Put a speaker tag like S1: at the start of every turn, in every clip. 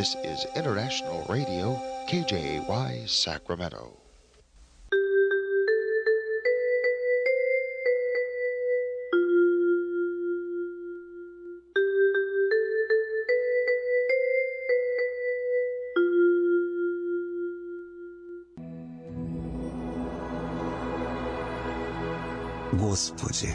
S1: This is International Radio, KJY Sacramento.
S2: Господи,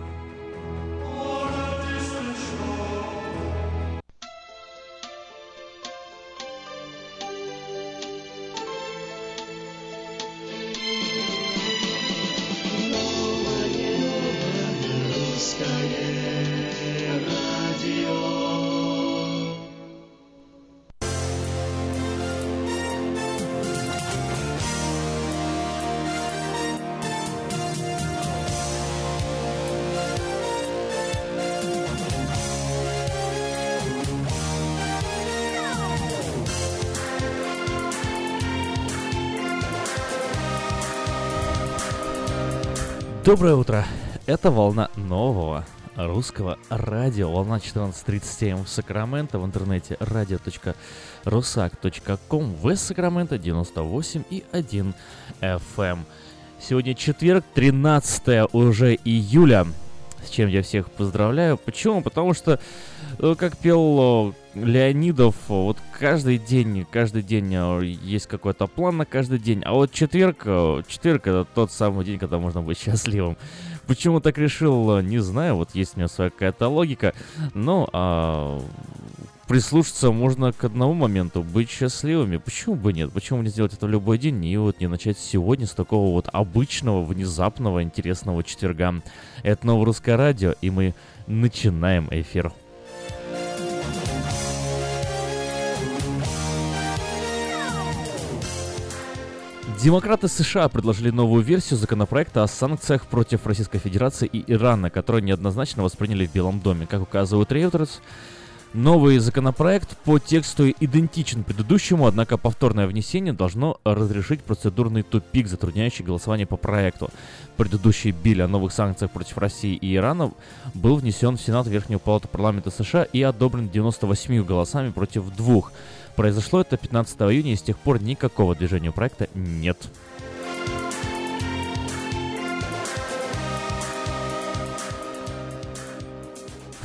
S3: Доброе утро! Это волна нового русского радио. Волна 14.37 М в Сакраменто. В интернете radio.rusak.com. В Сакраменто 98 и 1 FM. Сегодня четверг, 13 уже июля. С чем я всех поздравляю. Почему? Потому что, э, как пел Леонидов, вот каждый день, каждый день э, есть какой-то план на каждый день, а вот четверг, э, четверг это тот самый день, когда можно быть счастливым. Почему так решил, не знаю, вот есть у меня своя какая-то логика, но а, прислушаться можно к одному моменту, быть счастливыми. Почему бы нет? Почему не сделать это в любой день и вот не начать сегодня с такого вот обычного, внезапного, интересного четверга? Это новое русское радио, и мы начинаем эфир. Демократы США предложили новую версию законопроекта о санкциях против Российской Федерации и Ирана, которую неоднозначно восприняли в Белом доме. Как указывают Reuters, Новый законопроект по тексту идентичен предыдущему, однако повторное внесение должно разрешить процедурный тупик, затрудняющий голосование по проекту. Предыдущий биль о новых санкциях против России и Ирана был внесен в Сенат Верхнего Палаты Парламента США и одобрен 98 голосами против двух. Произошло это 15 июня, и с тех пор никакого движения проекта нет.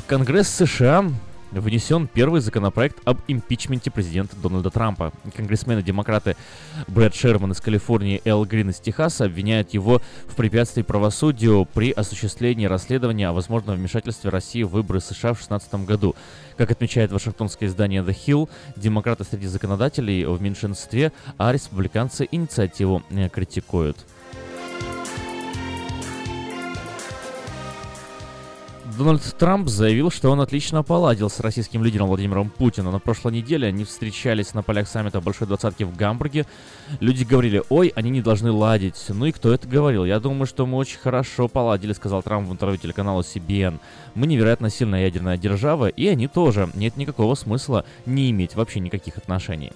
S3: Конгресс США внесен первый законопроект об импичменте президента Дональда Трампа. Конгрессмены-демократы Брэд Шерман из Калифорнии и Эл Грин из Техаса обвиняют его в препятствии правосудию при осуществлении расследования о возможном вмешательстве России в выборы США в 2016 году. Как отмечает вашингтонское издание The Hill, демократы среди законодателей в меньшинстве, а республиканцы инициативу э, критикуют. Дональд Трамп заявил, что он отлично поладил с российским лидером Владимиром Путиным. На прошлой неделе они встречались на полях саммита Большой Двадцатки в Гамбурге. Люди говорили, ой, они не должны ладить. Ну и кто это говорил? Я думаю, что мы очень хорошо поладили, сказал Трамп в интервью телеканалу CBN. Мы невероятно сильная ядерная держава, и они тоже. Нет никакого смысла не иметь вообще никаких отношений.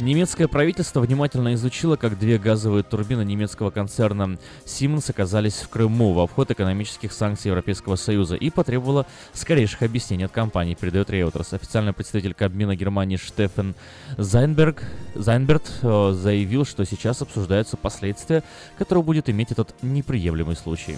S3: Немецкое правительство внимательно изучило, как две газовые турбины немецкого концерна Siemens оказались в Крыму в обход экономических санкций Европейского Союза и потребовало скорейших объяснений от компании, передает Reuters. Официальный представитель Кабмина Германии Штефен Зайнберг, Зайнберт э, заявил, что сейчас обсуждаются последствия, которые будет иметь этот неприемлемый случай.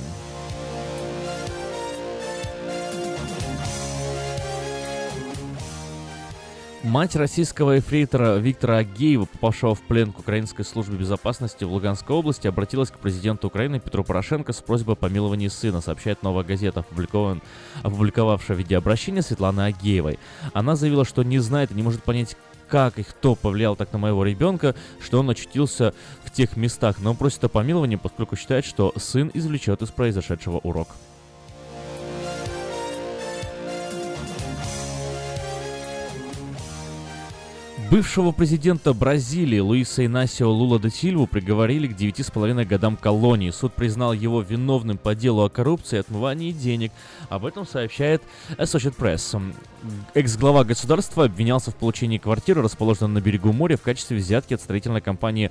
S3: Мать российского эфрейтора Виктора Агеева, попавшего в плен к Украинской службе безопасности в Луганской области, обратилась к президенту Украины Петру Порошенко с просьбой о помиловании сына, сообщает «Новая газета», опубликован, опубликовавшая видеообращение Светланы Агеевой. Она заявила, что не знает и не может понять, как и кто повлиял так на моего ребенка, что он очутился в тех местах, но просит о помиловании, поскольку считает, что сын извлечет из произошедшего урок. Бывшего президента Бразилии Луиса Инасио Лула де Сильву приговорили к 9,5 годам колонии. Суд признал его виновным по делу о коррупции и отмывании денег. Об этом сообщает Associated Press. Экс-глава государства обвинялся в получении квартиры, расположенной на берегу моря, в качестве взятки от строительной компании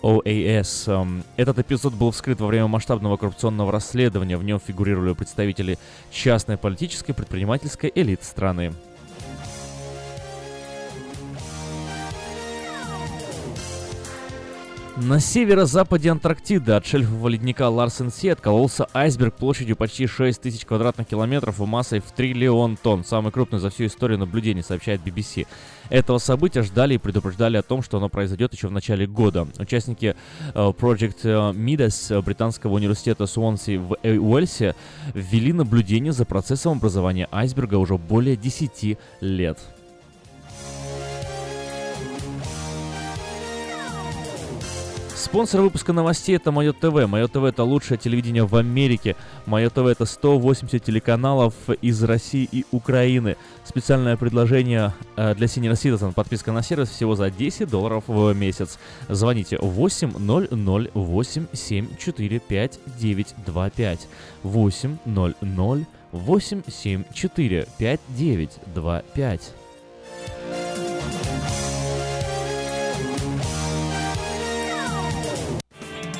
S3: OAS. Этот эпизод был вскрыт во время масштабного коррупционного расследования. В нем фигурировали представители частной политической предпринимательской элиты страны. На северо-западе Антарктиды от шельфового ледника Ларсен Си откололся айсберг площадью почти 6 тысяч квадратных километров и массой в триллион тонн, самый крупный за всю историю наблюдений, сообщает BBC. Этого события ждали и предупреждали о том, что оно произойдет еще в начале года. Участники э, Project э, Midas британского университета Суонси в Уэльсе ввели наблюдение за процессом образования айсберга уже более 10 лет. Спонсор выпуска новостей это Мое ТВ. Мое ТВ это лучшее телевидение в Америке. Мое ТВ это 180 телеканалов из России и Украины. Специальное предложение э, для Senior Citizen. Подписка на сервис всего за 10 долларов в месяц. Звоните 800 874 5925. 800 874 5925.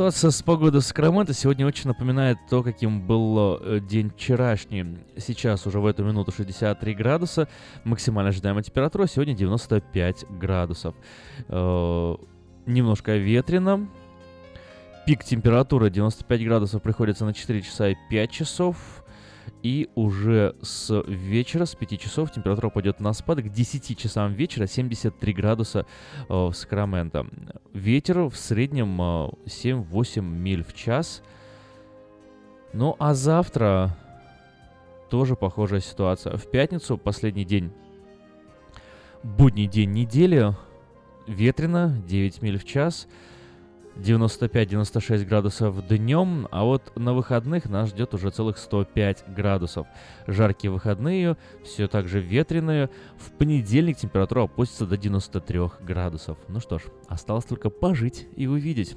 S3: Ситуация с погодой в Сакраменто сегодня очень напоминает то, каким был э, день вчерашний. Сейчас уже в эту минуту 63 градуса. Максимально ожидаемая температура сегодня 95 градусов. Э, немножко ветрено. Пик температуры 95 градусов приходится на 4 часа и 5 часов. И уже с вечера, с 5 часов, температура пойдет на спад. К 10 часам вечера 73 градуса э, в Сакраменто. Ветер в среднем э, 7-8 миль в час. Ну а завтра тоже похожая ситуация. В пятницу, последний день, будний день недели, ветрено, 9 миль в час. 95-96 градусов днем, а вот на выходных нас ждет уже целых 105 градусов. Жаркие выходные, все так же ветреные. В понедельник температура опустится до 93 градусов. Ну что ж, осталось только пожить и увидеть.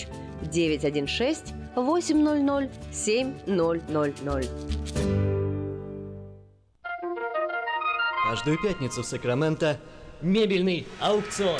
S4: 916 800 7000.
S5: Каждую пятницу в Сакраменто мебельный аукцион.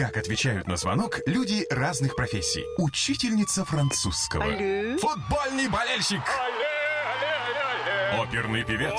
S6: Как отвечают на звонок люди разных профессий. Учительница французского. Футбольный болельщик. Оперный певец.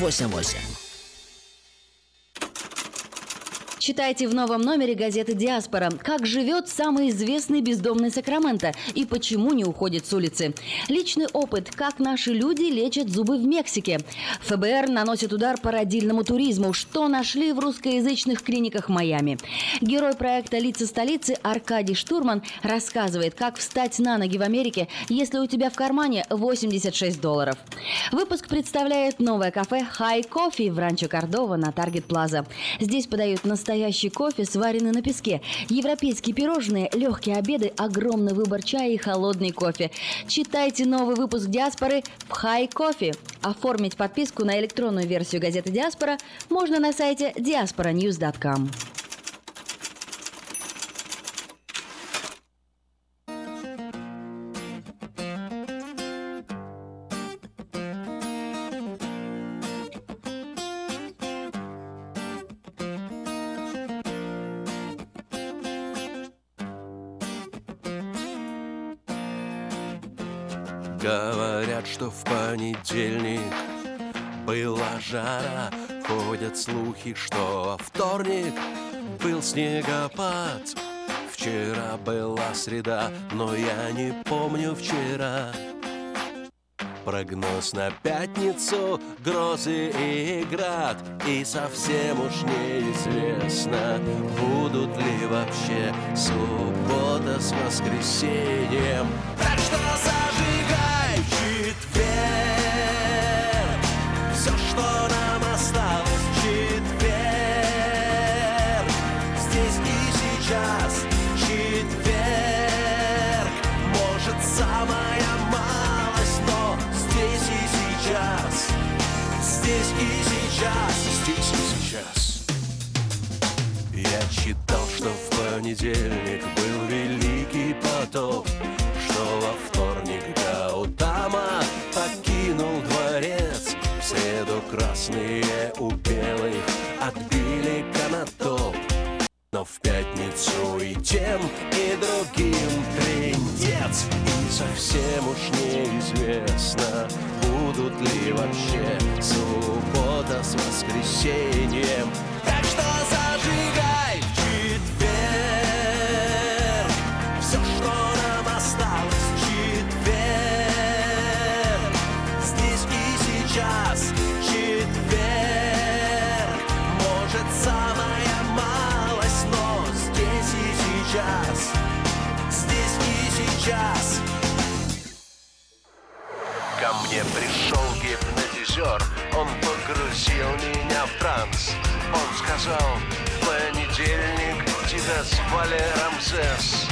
S7: 我想，我想
S4: Читайте в новом номере газеты «Диаспора», как живет самый известный бездомный Сакраменто и почему не уходит с улицы. Личный опыт, как наши люди лечат зубы в Мексике. ФБР наносит удар по родильному туризму, что нашли в русскоязычных клиниках Майами. Герой проекта «Лица столицы» Аркадий Штурман рассказывает, как встать на ноги в Америке, если у тебя в кармане 86 долларов. Выпуск представляет новое кафе «Хай Кофе» в Ранчо Кордова на Таргет Плаза. Здесь подают настоящий кофе, сваренный на песке, европейские пирожные, легкие обеды, огромный выбор чая и холодный кофе. Читайте новый выпуск «Диаспоры» в «Хай Кофе». Оформить подписку на электронную версию газеты «Диаспора» можно на сайте diasporanews.com.
S8: Говорят, что в понедельник была жара. Ходят слухи, что во вторник был снегопад. Вчера была среда, но я не помню вчера. Прогноз на пятницу, грозы и град. И совсем уж неизвестно, будут ли вообще суббота с воскресеньем понедельник был великий потоп Что во вторник Гаутама покинул дворец. В среду красные у белых отбили канатоп но в пятницу и тем, и другим трендец. И совсем уж неизвестно, будут ли вообще суббота с воскресеньем сейчас. Ко мне пришел гипнотизер. Он погрузил меня в транс. Он сказал понедельник тебя звали Рамзес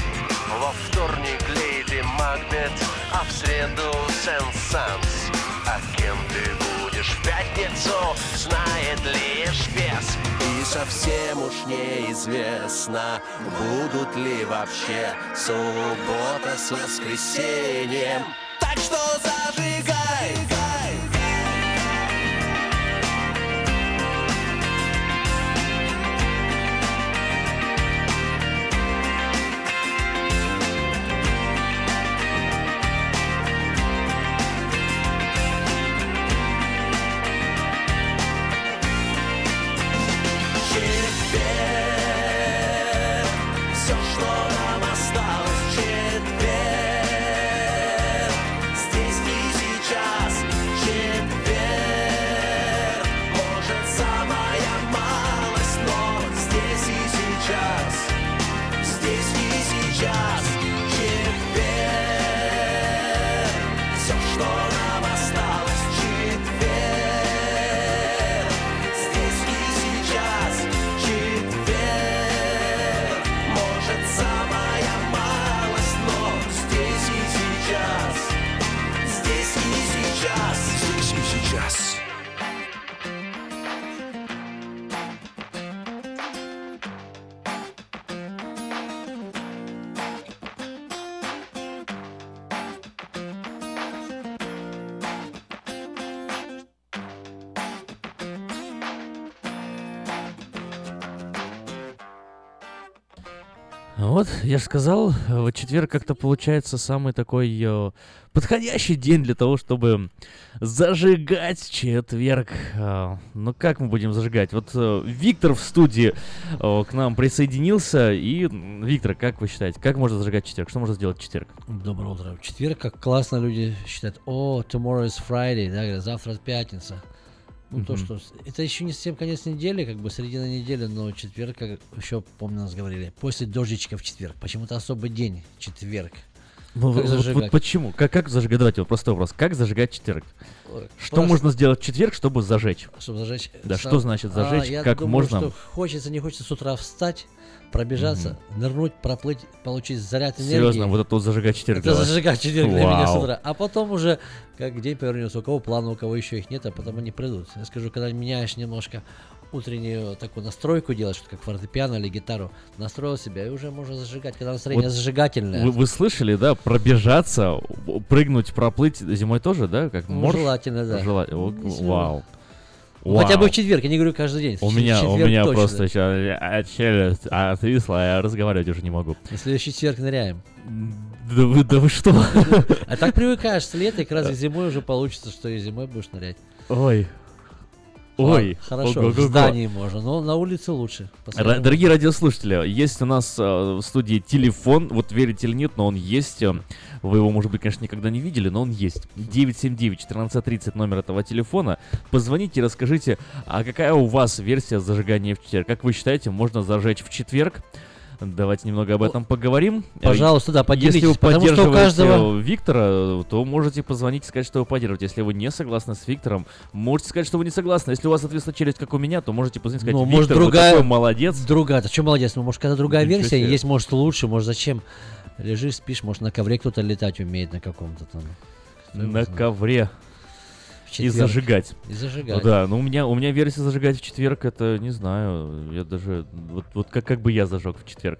S8: Во вторник Леди Макбет А в среду Сен-Санс. А кем ты будешь в пятницу Знает лишь бес И совсем уж неизвестно Будут ли вообще Суббота с воскресеньем. Так что зажигай
S3: Вот, я же сказал, э, вот четверг как-то получается самый такой э, подходящий день для того, чтобы зажигать четверг. Э, ну как мы будем зажигать? Вот э, Виктор в студии э, к нам присоединился. И, Виктор, как вы считаете, как можно зажигать четверг? Что можно сделать в четверг?
S9: Доброе утро. В четверг, как классно люди считают, о, tomorrow is Friday, да, завтра пятница. Ну, то,
S3: Мгм.
S9: что... Это еще не совсем конец недели, как бы середина недели, но четверг, как еще, помню, нас говорили, после дождичка в четверг. Почему-то особый день, четверг.
S3: Ну,
S9: Как
S3: вот- вот- почему? Как, как зажигать? Давайте, вот простой вопрос. Как зажигать четверг?
S9: Ой,
S3: Что
S9: просто-
S3: можно сделать в четверг, чтобы зажечь?
S9: Чтобы зажечь...
S3: Да,
S9: сам-
S3: что значит зажечь?
S9: А, я
S3: как
S9: думаю,
S3: можно?
S9: что хочется, не хочется с утра встать, пробежаться, нырнуть, проплыть, получить заряд энергии.
S3: Серьезно, вот это вот зажигать четверг.
S9: Это зажигать четверг для меня с утра. А потом уже, как день повернется, у кого планы, у кого еще их нет, а потом они придут. Я скажу, когда меняешь немножко утреннюю такую настройку делаешь, что как фортепиано или гитару, настроил себя, и уже можно зажигать, когда настроение
S3: Вот
S9: зажигательное.
S3: Вы, вы слышали, да, пробежаться, прыгнуть, проплыть зимой тоже, да, как
S9: Ну,
S3: морж?
S9: желательно, да.
S3: Жела- о,
S9: Если-
S3: Вау.
S9: Ну, Хотя бы
S3: Вау.
S9: в четверг, я не говорю каждый день.
S3: У меня, у меня
S9: точно.
S3: просто сейчас челюсть отвисла, я разговаривать уже не могу.
S9: На следующий четверг ныряем.
S3: Да вы, да вы что?
S9: А так привыкаешь с лета, и как раз и зимой уже получится, что и зимой будешь нырять.
S3: Ой. Ой,
S9: Хорошо,
S3: ого-го-го.
S9: в здании можно, но на улице лучше. Посмотрим.
S3: Дорогие радиослушатели, есть у нас э, в студии телефон, вот верите или нет, но он есть. э, Вы его, может быть, конечно, никогда не видели, но он есть. 979-1430 номер этого телефона. Позвоните, расскажите, а какая у вас версия зажигания в четверг? Как вы считаете, можно зажечь в четверг? Давайте немного об этом поговорим. Э,
S9: Пожалуйста, да, поделитесь,
S3: Если вы
S9: потому что у
S3: поддерживаете
S9: каждого-
S3: Виктора, то можете позвонить и сказать, что вы поддерживаете. Если вы не согласны с Виктором, можете сказать, что вы не согласны. Если у вас, соответственно, челюсть, как у меня, то можете позвонить и сказать,
S9: Ну,
S3: Виктор,
S9: может, другая-
S3: такой молодец.
S9: Другая, ты что молодец? Ну, может, когда другая
S3: Ничего
S9: версия,
S3: себе.
S9: есть, может, лучше, может, зачем? Лежишь, спишь, может, на ковре кто-то летать умеет на каком-то там.
S3: На ковре.
S9: В
S3: И
S9: четверг.
S3: зажигать.
S9: И зажигать.
S3: Ну да, ну у меня, у меня версия зажигать в четверг, это не знаю. Я даже. Вот, вот как, как бы я зажег в четверг.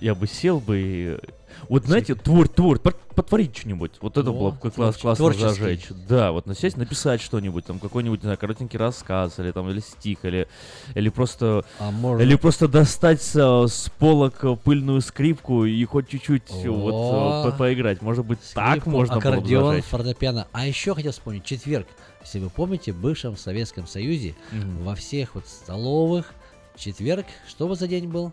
S3: Я бы сел бы и. Вот знаете, твор, твор, пот- потворить что-нибудь. Вот это
S9: О,
S3: было бы класс, классно зажечь. Да, вот насесть, написать что-нибудь, там какой-нибудь, не знаю, коротенький рассказ, или там, или стих, или, или просто.
S9: А можно-
S3: Или просто достать с, с полок пыльную скрипку и хоть чуть-чуть вот по- поиграть. Может быть, так
S9: Скрипку,
S3: можно было бы
S9: аккордеон, фортепиано. А еще хотел вспомнить, четверг. Если вы помните, в бывшем Советском Союзе
S3: Мгм.
S9: во всех вот столовых четверг, что вот за день был?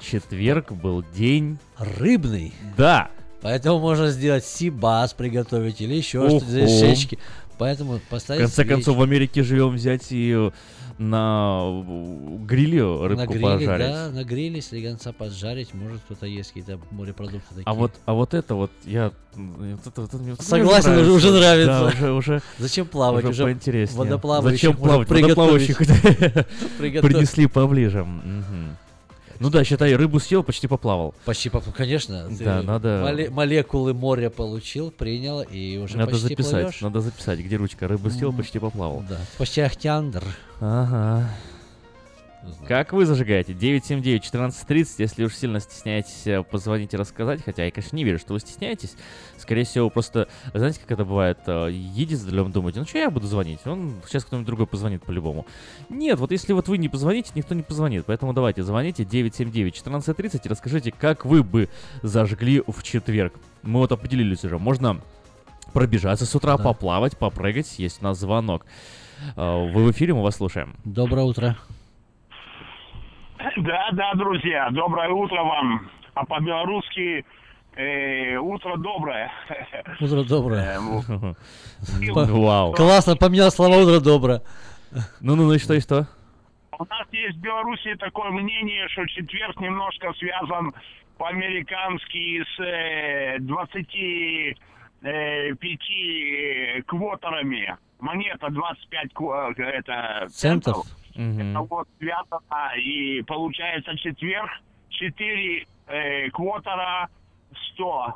S3: Четверг был день
S9: Рыбный.
S3: Да.
S9: Поэтому можно сделать сибас приготовить или еще что-то, щечки. Поэтому
S3: В
S9: поставить
S3: конце
S9: свечи.
S3: концов, в Америке живем взять и э, на э, гриле рыбку
S9: на гриле,
S3: пожарить.
S9: да, на гриле слегонца поджарить, может кто-то есть какие-то морепродукты такие.
S3: А вот, а вот это вот я вот это, вот это мне-
S9: Согласен, уже, уже нравится.
S3: Да, уже, уже.
S9: Зачем плавать?
S3: Уже,
S9: Уже
S3: поинтереснее.
S9: водоплавающих
S3: Зачем плавать? Водоплавающих принесли поближе. Мгм. Ну да, считай, рыбу съел, почти поплавал.
S9: Почти поп- конечно.
S3: Да, надо-
S9: моле- молекулы моря получил, принял и уже
S3: Надо
S9: почти
S3: записать,
S9: плывешь.
S3: надо записать, где ручка. Рыбу съел, почти поплавал.
S9: Да, почти ахтяндр.
S3: Ага. Как вы зажигаете? 979-1430, если уж сильно стесняетесь э, позвонить и рассказать, хотя я, конечно, не верю, что вы стесняетесь. Скорее всего, просто, знаете, как это бывает, э, едете за рулем, думаете, ну что я буду звонить? Он сейчас кто-нибудь другой позвонит по-любому. Нет, вот если вот вы не позвоните, никто не позвонит. Поэтому давайте, звоните 979-1430 и расскажите, как вы бы зажгли в четверг. Мы вот определились уже, можно пробежаться с утра,
S9: Да.
S3: поплавать, попрыгать, есть у нас звонок. Э, Вы в эфире, мы вас слушаем.
S9: Доброе утро.
S10: Да, да, друзья, доброе утро вам. А по-белорусски э, утро доброе.
S9: Утро доброе.
S10: Э.
S3: Вау.
S9: Классно, поменял слова утро доброе.
S3: Ну-ну-ну, и что, и что?
S10: У нас есть в Беларуси такое мнение, что четверг немножко связан по-американски с э, 25 квотерами. Монета 25 кво- э, это Это вот связано, и получается четверг 4 э, квотера 100.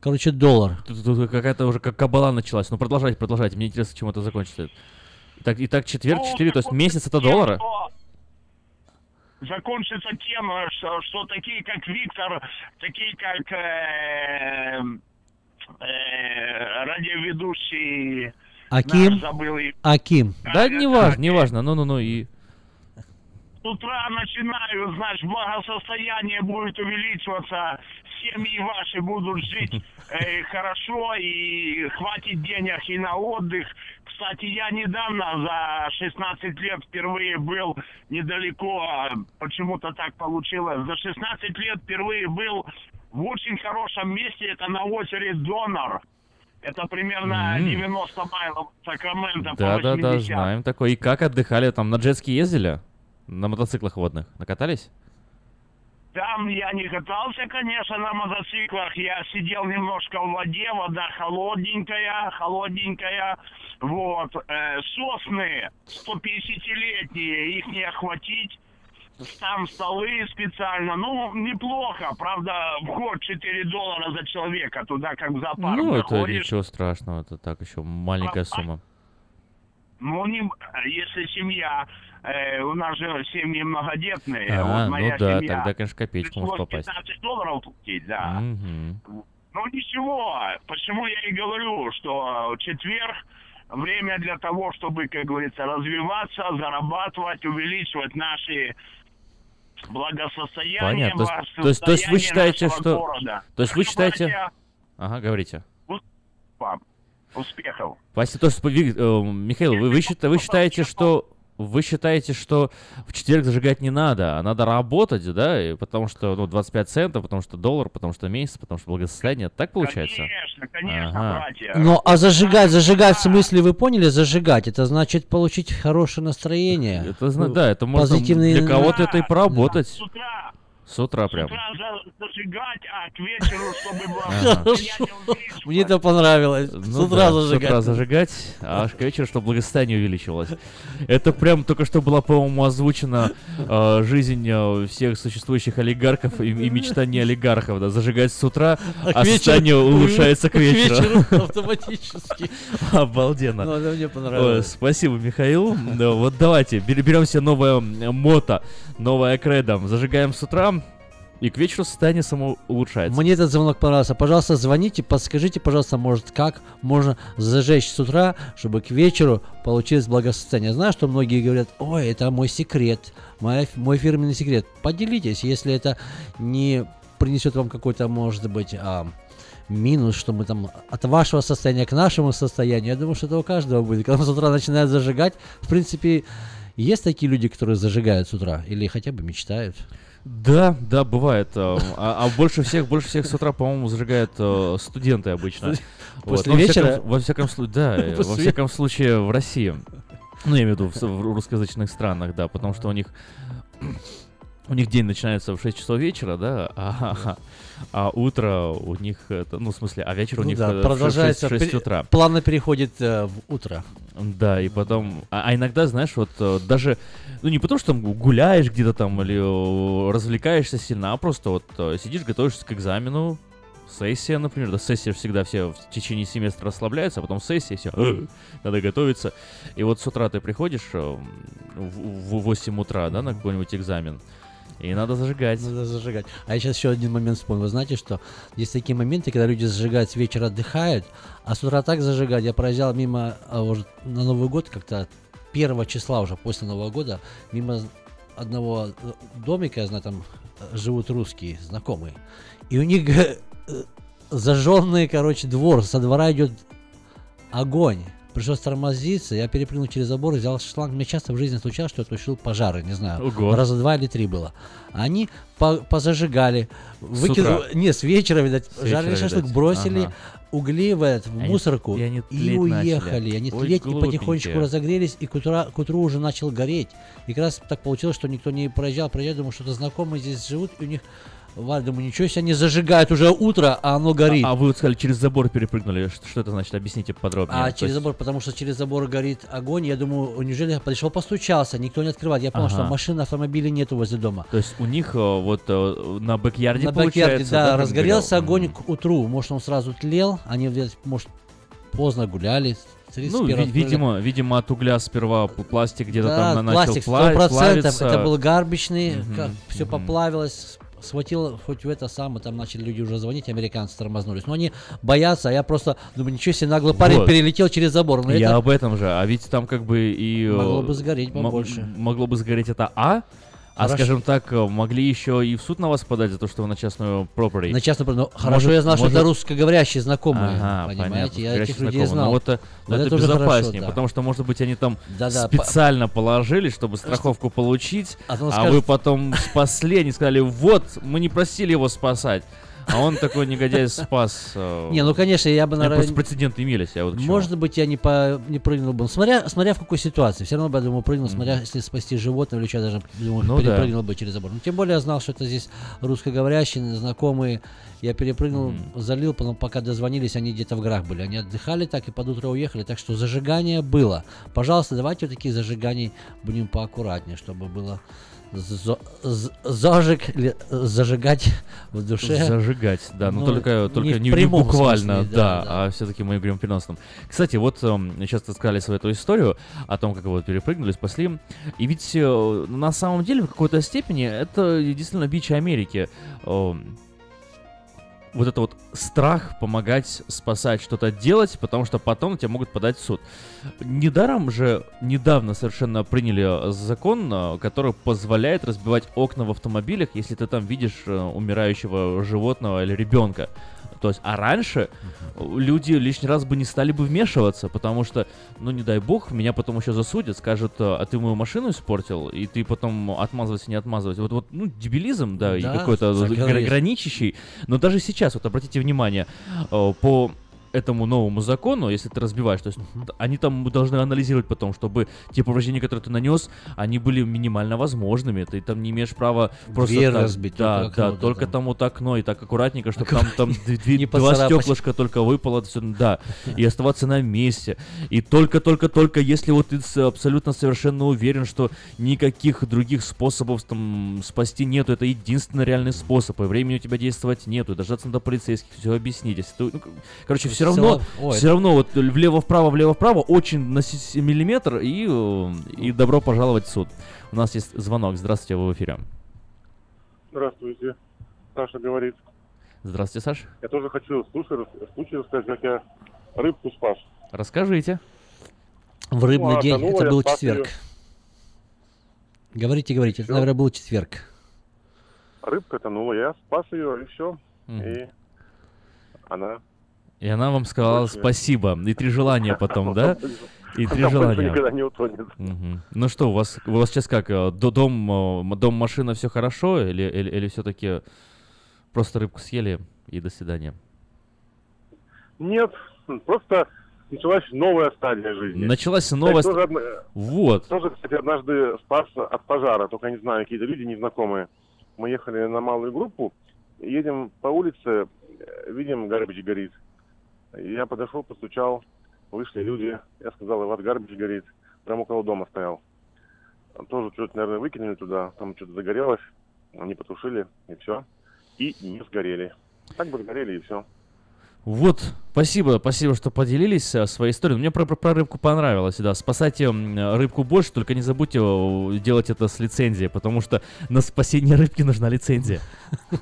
S9: Короче, доллар.
S3: Тут, тут какая-то уже как кабала началась. Ну, продолжайте, продолжайте. Мне интересно, чем это закончится. Так, итак, четверг,
S10: Ну,
S3: 4, то есть месяц это доллара?
S10: что- Закончится тем, что, что такие, как Виктор, такие, как э, э, радиоведущий...
S9: Аким?
S10: забыл
S9: Аким.
S3: Да, неважно, неважно. Ну-ну-ну, и...
S10: С утра начинаю, значит, благосостояние будет увеличиваться, семьи ваши будут жить э, хорошо и хватит денег и на отдых. Кстати, я недавно за 16 лет впервые был недалеко, а почему-то так получилось. За 16 лет впервые был в очень хорошем месте, это на озере Донор. Это примерно
S3: М.
S10: 90 майлов Сакрамента по
S3: Да-да-да,
S10: 80.
S3: знаем такое. И как отдыхали? Там на джетски ездили? На мотоциклах водных? Накатались?
S10: Там я не катался, конечно, на мотоциклах. Я сидел немножко в воде, вода холодненькая, холодненькая. Вот. Э, сосны 150-летние, их не охватить. Там столы специально. Ну, неплохо. Правда, вход 4 доллара за человека туда, как в зоопарк
S3: Ну, это
S10: заходишь.
S3: ничего страшного. Это так еще маленькая сумма.
S10: Ну, не, если семья, э, у нас же семьи многодетные.
S3: А,
S10: вот
S3: ну
S10: моя
S3: да,
S10: семья,
S3: тогда, конечно, копеечку может попасть.
S10: 15 долларов платить, да.
S3: Мгм.
S10: Ну ничего, почему я и говорю, что четверг время для того, чтобы, как говорится, развиваться, зарабатывать, увеличивать наши благосостояние,
S3: Понятно. То есть, то есть, то есть вы считаете, что...
S10: города.
S3: То есть вы считаете... Ага, говорите.
S10: вам, Успехов.
S3: Спасибо. То, Ви- э, Михаил, вы, вы, вы считаете, что вы считаете, что в четверг зажигать не надо, а надо работать, да? И потому что ну, 25 центов, потому что доллар, потому что месяц, потому что благосостояние. Так получается?
S10: Конечно, конечно,
S3: Ага.
S10: братья.
S9: Ну, а зажигать, зажигать в смысле, вы поняли, зажигать, это значит получить хорошее настроение.
S3: Это, да, это можно для кого-то это и поработать.
S10: С утра,
S3: С утра
S10: с
S3: прям.
S10: утра за- зажигать, а к вечеру, чтобы было
S3: Ага.
S10: состояние.
S9: Мне это понравилось.
S3: Ну
S9: с
S3: да,
S9: утра
S3: С
S9: зажигать.
S3: утра зажигать, а аж к вечеру, чтобы благосостояние увеличивалось. Это прям только что была, по-моему, озвучена э, жизнь э, всех существующих олигархов и, и мечтания олигархов. Да, зажигать с утра,
S9: А к
S3: а состояние
S9: вечеру-
S3: улучшается к вечеру.
S9: автоматически.
S3: Обалденно.
S9: Ну, это мне
S3: Ой,
S9: понравилось.
S3: спасибо, Михаил. Да, вот давайте, бер- берем себе новое м, мото, новое кредо. Зажигаем с утра, и к вечеру состояние само улучшается.
S9: Мне этот звонок понравился. Пожалуйста, звоните, подскажите, пожалуйста, может, как можно зажечь с утра, чтобы к вечеру получилось благосостояние. Знаю, что многие говорят, ой, это мой секрет, моя ф- мой фирменный секрет. Поделитесь, если это не принесет вам какой-то, может быть, а, минус, что мы там от вашего состояния к нашему состоянию. Я думаю, что это у каждого будет. Когда с утра начинает зажигать, в принципе, есть такие люди, которые зажигают с утра или хотя бы мечтают.
S3: Да, да, бывает. э, А, а больше всех, больше всех с утра, по-моему, зажигают э, студенты обычно.
S9: После
S3: во
S9: вечера?
S3: Всяком, во всяком случае, да, э, во всяком случае в России. Ну, я имею в виду в, в русскоязычных странах, да, потому что у них у них день начинается в 6 часов вечера, да, а, а утро у них, ну, в смысле, а вечер у
S9: Ну
S3: них
S9: да,
S3: э, в
S9: продолжается
S3: 6,
S9: пе-
S3: утра.
S9: Плавно переходит э, в утро.
S3: Да, и потом... А, а иногда, знаешь, вот э, даже... Ну, не потому, что там гуляешь где-то там или э, развлекаешься сильно, а просто вот сидишь, готовишься к экзамену, сессия, например, да, сессия всегда все в течение семестра расслабляются, а потом сессия, все, надо готовиться. И вот с утра ты приходишь в, в 8 утра, да, на какой-нибудь экзамен, и надо зажигать.
S9: Надо зажигать. А я сейчас еще один момент вспомнил. Вы знаете, что есть такие моменты, когда люди зажигают с вечера, отдыхают, а с утра так зажигать. Я проезжал мимо а, уже на Новый год как-то первого числа уже после Нового года мимо одного э, домика, я знаю, там э, живут русские знакомые. И у них э, зажженный, короче, двор. Со двора идет огонь. Пришлось тормозиться, я перепрыгнул через забор, взял шланг. Мне часто в жизни случалось, что я тушил пожары, не знаю.
S3: Ого.
S9: Раза два или три было. Они по- позажигали.
S3: утра?
S9: Не, с вечера, видать.
S3: С
S9: жарили
S3: вечера,
S9: шашлык,
S3: видать.
S9: бросили
S3: Ага.
S9: угли в, этот, в
S3: они-
S9: мусорку
S3: и они
S9: и
S3: тлеть начали.
S9: уехали. Они
S3: Ой,
S9: тлеть и потихонечку
S3: глупенькие.
S9: разогрелись, и к, утра, к утру уже начал гореть. И как раз так получилось, что никто не проезжал, проезжал, думаю, что-то знакомые здесь живут, и у них Валь, думаю, ничего себе, они зажигают уже утро, а оно горит.
S3: А, а вы вот сказали, через забор перепрыгнули. Что, что это значит? Объясните подробнее.
S9: А через
S3: есть-
S9: забор, потому что через забор горит огонь, я думаю, неужели подошел, постучался, никто не открывает. Я понял, что
S3: Ага.
S9: машин, автомобилей нету возле дома.
S3: То есть у них э, вот э, на бэк-ярде
S9: На бэк-ярде, да,
S3: как
S9: разгорелся
S3: горел?
S9: огонь к утру. Может, он сразу тлел, они, может, поздно гуляли.
S3: Ну,
S9: 31
S3: ви-
S9: открыли.
S3: видимо, видимо, от угля сперва пластик где-то
S9: да,
S3: там на-
S9: пластик,
S3: начал пла-
S9: 100%,
S3: плавиться.
S9: это был гарбичный,
S3: Мгм,
S9: все
S3: мгм.
S9: поплавилось, схватило хоть в это самое, там начали люди уже звонить, американцы тормознулись. Но они боятся, а я просто думаю, ничего себе, наглый парень
S3: Вот.
S9: перелетел через забор. Но
S3: Я
S9: это
S3: об этом же. А ведь там как бы и... э,
S9: Могло бы сгореть побольше.
S3: Могло бы сгореть это А, а,
S9: Хорошо.
S3: скажем так, э, могли еще и в суд на вас подать за то, что вы на частную property.
S9: На частную, но хорошо
S3: Может-
S9: я знал, что
S3: может-
S9: это русскоговорящие знакомые,
S3: Ага,
S9: понимаете,
S3: понятно,
S9: я этих людей
S3: знакомых.
S9: знал.
S3: Но вот, э,
S9: Вот
S3: это,
S9: уже хорошо,
S3: безопаснее,
S9: да.
S3: потому что, может быть, они там
S9: Да-да, по-
S3: специально положили, чтобы страховку получить,
S9: А
S3: а,
S9: он скажет-
S3: вы потом спасли, они сказали, вот, мы не просили его спасать. А он такой негодяй спас. э,
S9: Не, ну конечно, я бы, наверное,
S3: прецеденты имелись, я вот.
S9: Может быть, я не, по, не прыгнул бы. Смотря, смотря в какой ситуации. Все равно бы, я думаю, прыгнул, смотря если спасти животное или что, даже думаю,
S3: Ну да.
S9: перепрыгнул бы через забор. Но тем более я знал, что это здесь русскоговорящие, знакомые. Я перепрыгнул, залил, потом пока дозвонились, они где-то в горах были. Они отдыхали так и под утро уехали, так что зажигание было. Пожалуйста, давайте вот такие зажиганий будем поаккуратнее, чтобы было зажиг, зажигать в душе.
S3: Зажигать, да, но
S9: Ну,
S3: только,
S9: не
S3: только
S9: в
S3: не, не буквально,
S9: смысле,
S3: да,
S9: да, да.
S3: а все-таки мы говорим в переносном. Кстати, вот эм, сейчас рассказали свою эту историю о том, как вы вот перепрыгнули, спасли. И ведь э, на самом деле в какой-то степени это действительно бич Америки. Вот это вот страх помогать, спасать, что-то делать, потому что потом на тебя могут подать в суд. Недаром же недавно совершенно приняли э, закон, э, который позволяет разбивать окна в автомобилях, если ты там видишь э, умирающего животного или ребенка. То есть, а раньше люди лишний раз бы не стали бы вмешиваться, потому что, ну не дай бог, меня потом еще засудят, скажут, а ты мою машину испортил, и ты потом отмазывайся, не отмазывайся. Вот, вот ну, дебилизм, да, и
S9: Да,
S3: какой-то
S9: согласен.
S3: гра- граничащий. Но даже сейчас, вот обратите внимание, э, по этому новому закону, если ты разбиваешь, то есть т- они там должны анализировать потом, чтобы те повреждения, которые ты нанес, они были минимально возможными. Ты там не имеешь права просто
S9: Дверь
S3: так-
S9: разбить,
S3: да,
S9: только
S3: да, только
S9: там.
S3: там вот окно и так аккуратненько, чтобы там, там два стеклышка только выпало, всё, да, и оставаться на месте. И только-только-только, если вот ты абсолютно совершенно уверен, что никаких других способов там спасти нету, это единственный реальный способ, и времени у тебя действовать нету, и дождаться до полицейских, все объяснить. Если ты, ну, короче, все
S9: Всё
S3: равно,
S9: ой,
S3: все равно вот влево-вправо, влево-вправо, очень на миллиметр, и, э, и добро пожаловать в суд. У нас есть звонок. Здравствуйте, вы в эфире.
S11: Здравствуйте. Саша говорит.
S3: Здравствуйте, Саш.
S11: Я тоже хочу случай, рас- случай рассказать, как я рыбку спас.
S3: Расскажите.
S9: В рыбный
S11: Ну, а
S9: день, это был четверг.
S11: её.
S9: Говорите, говорите, это,
S11: Всё.
S9: наверное, был четверг.
S11: Рыбка тонула, я спас ее, и все.
S3: Мгм.
S11: И она...
S3: И она вам сказала
S11: Больше-
S3: спасибо. И три желания потом, да? И три желания.
S11: никогда не утонет.
S3: Ну что, у вас, у вас сейчас как? э, до- Дом, э, дом, машина, все хорошо? Или, или, или все-таки просто рыбку съели и до свидания?
S11: Нет, просто началась новая стадия жизни.
S3: Началась новая...
S11: Тоже,
S3: ст-
S11: одна-
S3: Вот.
S11: тоже, кстати, однажды спас от пожара, только не знаю, какие-то люди незнакомые. Мы ехали на малую группу, едем по улице, э, видим, гарбич горит. Я подошел, постучал, вышли люди, я сказал, у вас гарбич горит, прямо около дома стоял. Тоже что-то, наверное, выкинули туда, там что-то загорелось, они потушили, и все. И не сгорели. Так бы сгорели, и все.
S3: Вот, спасибо, спасибо, что поделились э, своей историей. Мне про, про, про рыбку понравилось, да. Спасайте м, рыбку больше, только не забудьте э, делать это с лицензией, потому что на спасение рыбки нужна лицензия.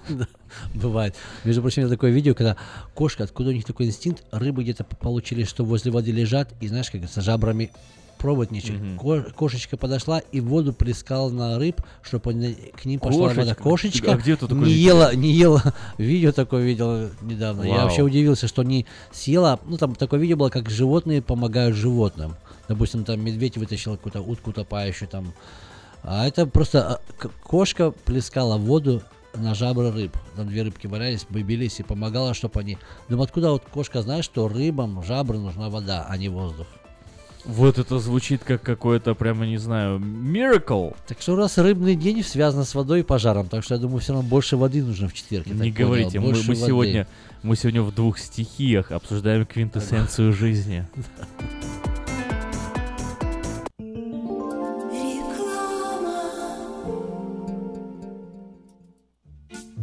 S9: Бывает. Между прочим, я такое видео, когда кошка, откуда у них такой инстинкт, рыбы где-то получили, что возле воды лежат, и знаешь, как с жабрами пробовать нечего. Ко- кошечка подошла и воду плескала на рыб, чтобы к ним пошла вода.
S3: Кошечка?
S9: Кошечка
S3: А где такое
S9: не ела, не ела. Видео такое видел недавно. Я
S3: Вау.
S9: вообще удивился, что не съела. Ну, там такое видео было, как животные помогают животным. Допустим, там медведь вытащил какую-то утку утопающую там. А это просто а, кошка плескала воду на жабры рыб. Там две рыбки валялись, бились и помогала, чтобы они... Думаю, откуда вот кошка знает, что рыбам жабры нужна вода, а не воздух.
S3: Вот это звучит как какое-то, прямо не знаю, miracle.
S9: Так что раз рыбный день связан с водой и пожаром, так что я думаю, все равно больше воды нужно в четверг.
S3: Не говорите, мы, мы сегодня, мы сегодня в двух стихиях обсуждаем квинтэссенцию жизни.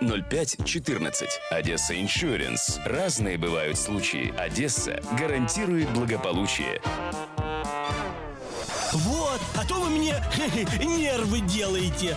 S12: 05 14. «Одесса Иншуренс». Разные бывают случаи. «Одесса» гарантирует благополучие.
S13: Вот, а то вы мне нервы делаете.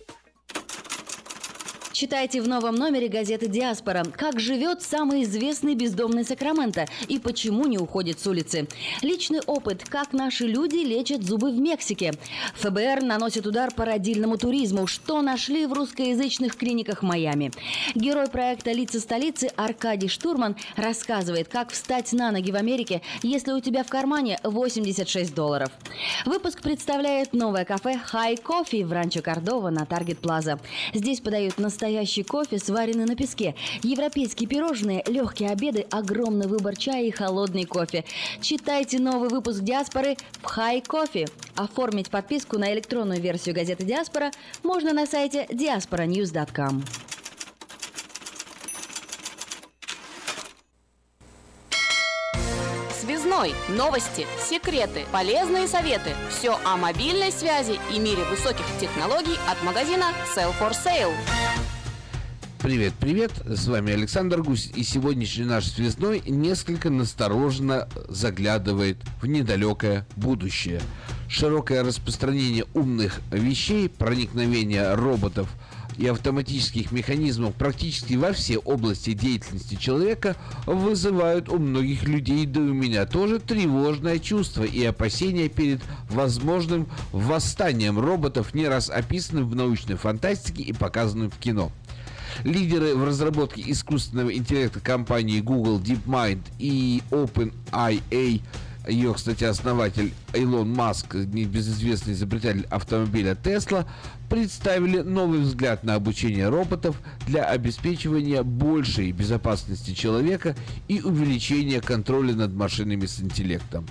S14: Читайте в новом номере газеты «Диаспора», как живет самый известный бездомный Сакраменто и почему не уходит с улицы. Личный опыт, как наши люди лечат зубы в Мексике. ФБР наносит удар по родильному туризму, что нашли в русскоязычных клиниках Майами. Герой проекта «Лица столицы» Аркадий Штурман рассказывает, как встать на ноги в Америке, если у тебя в кармане 86 долларов. Выпуск представляет новое кафе «Хай Кофе» в Ранчо Кордова на Таргет Плаза. Здесь подают настоящий кофе, сваренный на песке, европейские пирожные, легкие обеды, огромный выбор чая и холодный кофе. Читайте новый выпуск «Диаспоры» в «Хай Кофе». Оформить подписку на электронную версию газеты «Диаспора» можно на сайте diasporanews.com.
S15: Связной. Новости, секреты, полезные советы. Все о мобильной связи и мире высоких технологий от магазина Sell for Sale.
S16: Привет, привет, с вами Александр Гусь, и сегодняшний наш связной несколько настороженно заглядывает в недалекое будущее. Широкое распространение умных вещей, проникновение роботов и автоматических механизмов практически во все области деятельности человека вызывают у многих людей, да и у меня тоже, тревожное чувство и опасения перед возможным восстанием роботов, не раз описанным в научной фантастике и показанным в кино. Лидеры в разработке искусственного интеллекта компании Google DeepMind и OpenIA ее, кстати, основатель Илон Маск, небезызвестный изобретатель автомобиля Tesla, представили новый взгляд на обучение роботов для обеспечивания большей безопасности человека и увеличения контроля над машинами с интеллектом.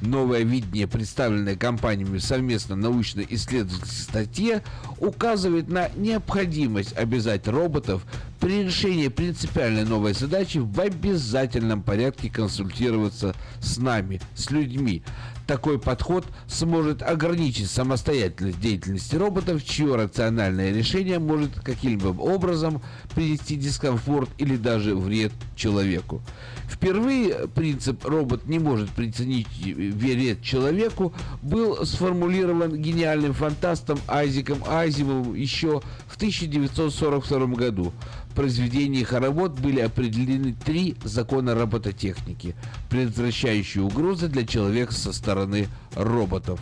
S16: Новое видение, представленное компаниями в совместно научно-исследовательской статье, указывает на необходимость обязать роботов при решении принципиальной новой задачи в обязательном порядке консультироваться с нами, с людьми. Такой подход сможет ограничить самостоятельность деятельности роботов, чье рациональное решение может каким-либо образом принести дискомфорт или даже вред человеку. Впервые принцип «робот не может причинить вред человеку» был сформулирован гениальным фантастом Айзеком Айзимовым еще в 1942 году. Произведении работ были определены три закона робототехники, предотвращающие угрозы для человека со стороны роботов.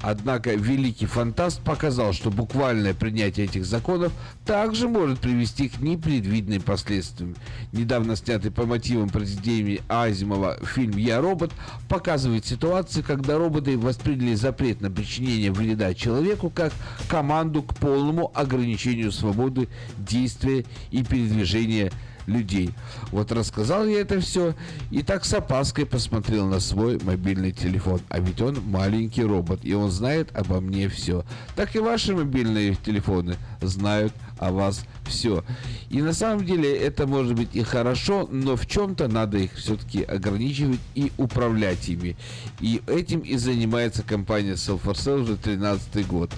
S16: Однако великий фантаст показал, что буквальное принятие этих законов также может привести к непредвиденным последствиям. Недавно снятый по мотивам произведения Азимова фильм «Я робот» показывает ситуации, когда роботы восприняли запрет на причинение вреда человеку как команду к полному ограничению свободы действия и передвижения людей. Вот рассказал я это все и так с опаской посмотрел на свой мобильный телефон. А ведь он маленький робот, и он знает обо мне все. Так и ваши мобильные телефоны знают о вас все. И на самом деле это может быть и хорошо, но в чем-то надо их все-таки ограничивать и управлять ими. И этим и занимается компания Self4Sale уже 13 год.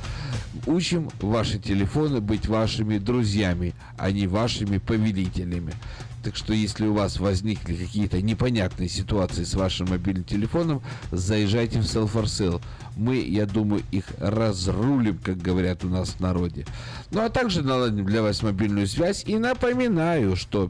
S16: Учим ваши телефоны быть вашими друзьями, а не вашими повелителями. Так что если у вас возникли какие-то непонятные ситуации с вашим мобильным телефоном, заезжайте в Sell for Sale. Мы, я думаю, их разрулим, как говорят у нас в народе. Ну а также наладим для вас мобильную связь. И напоминаю, что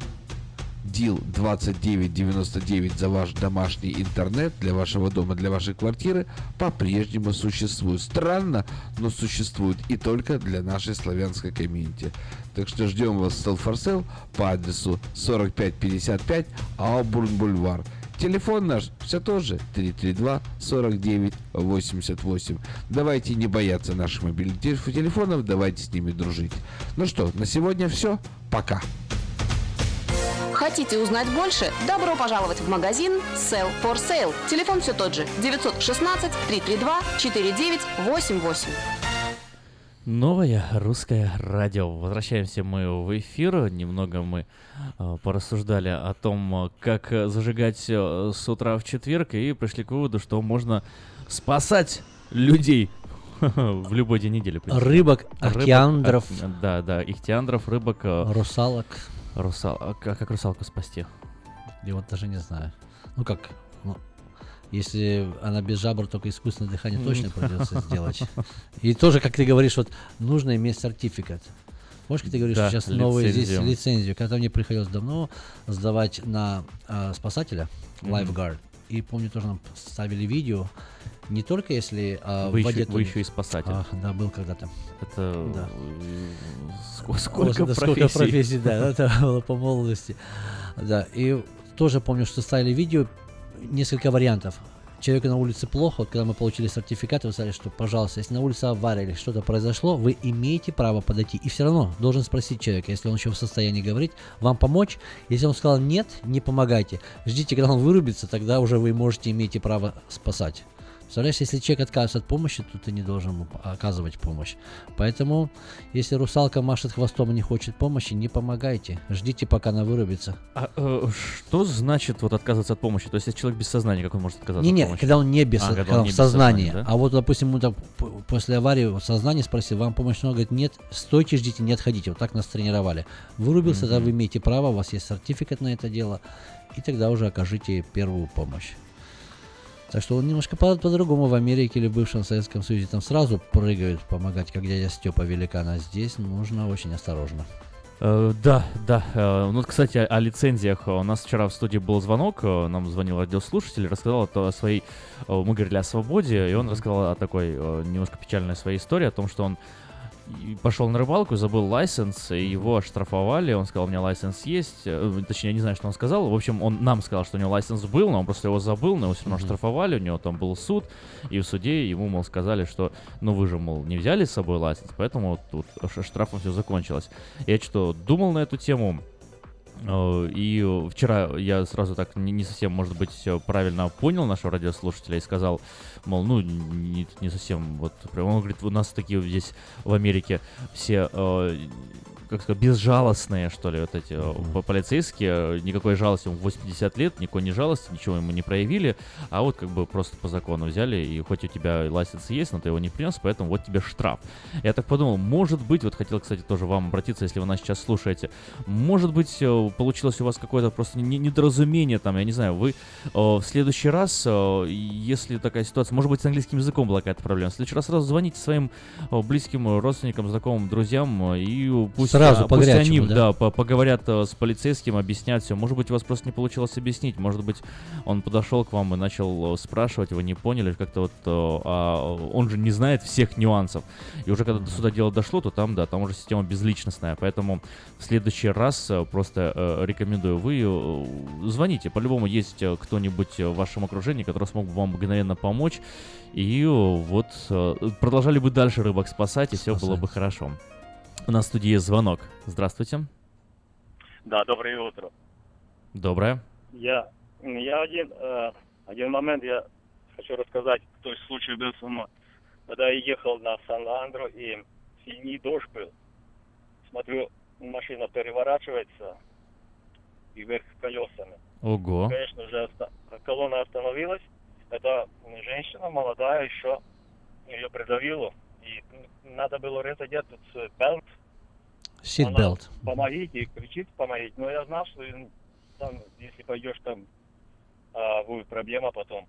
S16: Дил 2999 за ваш домашний интернет для вашего дома, для вашей квартиры по-прежнему существует. Странно, но существует и только для нашей славянской комьюнити. Так что ждем вас в Sale по адресу 4555 Аубурн Бульвар. Телефон наш все тот же 332 49 88. Давайте не бояться наших мобильных телеф- телефонов, давайте с ними дружить. Ну что, на сегодня все. Пока.
S17: Хотите узнать больше? Добро пожаловать в магазин Sell for Sale. Телефон все тот же 916 332 4988.
S3: Новое русское радио. Возвращаемся мы в эфир. Немного мы э, порассуждали о том, э, как зажигать э, с утра в четверг, и пришли к выводу, что можно спасать людей в любой день недели.
S9: Рыбок, океандров.
S3: а, Да, да, ихтиандров, рыбок.
S9: Русалок.
S3: Русал... а как, русалку спасти?
S9: Я вот даже не знаю. Ну как, если она без жабр, только искусственное дыхание точно придется сделать. И тоже, как ты говоришь, вот нужно иметь сертификат. Помнишь, ты говоришь,
S3: Да,
S9: сейчас новые здесь
S3: лицензию.
S9: лицензию. Когда мне приходилось давно сдавать на а, спасателя,
S3: Мгм.
S9: lifeguard, и помню, тоже нам ставили видео, не только если а,
S3: Вы
S9: в воде
S3: еще- вы еще и спасатель.
S9: Ах, да, был когда-то.
S3: Это
S9: Да.
S3: э, ск- сколько
S9: да,
S3: профессий.
S9: сколько профессий, да, это было по молодости. Да, и тоже помню, что ставили видео, несколько вариантов. Человеку на улице плохо, когда мы получили сертификат, вы сказали, что, пожалуйста, если на улице авария или что-то произошло, вы имеете право подойти. И все равно должен спросить человека, если он еще в состоянии говорить, вам помочь. Если он сказал нет, не помогайте. Ждите, когда он вырубится, тогда уже вы можете, имеете право спасать. Представляешь, если человек отказывается от помощи, то ты не должен ему оказывать помощь. Поэтому, если русалка машет хвостом и не хочет помощи, не помогайте. Ждите, пока она вырубится.
S3: А, э, что значит вот отказываться от помощи? То есть, если человек без сознания, как он может отказаться
S9: Не-не,
S3: от помощи?
S9: когда он не без,
S3: А,
S9: когда
S3: когда он
S9: он
S3: не
S9: в сознании.
S3: сознания, да?
S9: А вот, допустим, ему там после аварии в сознании спросил, вам помощь нужна? Говорит, нет, стойте, ждите, не отходите. Вот так нас тренировали. Вырубился, тогда вы имеете право, у вас есть сертификат на это дело, и тогда уже окажите первую помощь. Так что он немножко по- по-другому в Америке или бывшем Советском Союзе там сразу прыгают помогать, как дядя Степа великан, а здесь нужно очень осторожно.
S3: Э, да, да. Э, ну, кстати, о, о лицензиях. У нас вчера в студии был звонок, э, нам звонил радиослушатель, рассказал о своей... Мы говорили о свободе, и он рассказал о такой немножко печальной своей истории, о том, что он пошел на рыбалку, забыл лайсенс, и его оштрафовали. Он сказал, у меня лайсенс есть. Э, Точнее, я не знаю, что он сказал. В общем, он нам сказал, что у него лайсенс был, но он просто его забыл, но его все равно оштрафовали, у него там был суд, и в суде ему, мол, сказали, что, ну, вы же, мол, не взяли с собой лайсенс, поэтому тут штрафом все закончилось. Я что думал на эту тему, И э, вчера я сразу так не, совсем, может быть, правильно понял нашего радиослушателя и сказал, мол, ну, не, не совсем, вот, он говорит, у нас такие здесь в Америке все, э, как сказать, безжалостные, что ли, вот эти по- полицейские, никакой жалости, ему 80 лет, никакой не жалости, ничего ему не проявили, а вот как бы просто по закону взяли, и хоть у тебя лайсенс есть, но ты его не принес, поэтому вот тебе штраф. Я так подумал, может быть, вот хотел, кстати, тоже вам обратиться, если вы нас сейчас слушаете, может быть, э, получилось у вас какое-то просто не- недоразумение там, я не знаю, вы э, в следующий раз, если такая ситуация, может быть, с английским языком была какая-то проблема, в следующий раз сразу звоните своим близким, родственникам, знакомым, друзьям, и пусть,
S9: Сразу
S3: а,
S9: по
S3: пусть они,
S9: да?
S3: да, по- поговорят э, с полицейским, объяснят все. Может быть, у вас просто не получилось объяснить, может быть, он подошел к вам и начал э, спрашивать, вы не поняли, как-то вот, э, а он же не знает всех нюансов. И уже когда до сюда дело дошло, то там, да, там уже система безличностная, поэтому в следующий раз просто э, рекомендую, вы звоните, по-любому есть кто-нибудь в вашем окружении, который смог бы вам мгновенно помочь, и вот продолжали бы дальше рыбок спасать, и все было бы хорошо. У нас в студии звонок. Здравствуйте.
S18: Да, доброе утро.
S3: Доброе.
S18: Я, я один, э, один момент я хочу рассказать, то есть случай был со мной. Когда я ехал на Сан-Ландро и синий дождь был, смотрю, машина переворачивается и вверх колесами.
S3: Ого.
S18: Конечно же, оста- колонна остановилась. Это женщина молодая еще, ее придавило. И надо было резать этот белт.
S9: Belt.
S18: Помогите, кричит помогите. Но я знал, что там, если пойдешь, там а, будет проблема потом.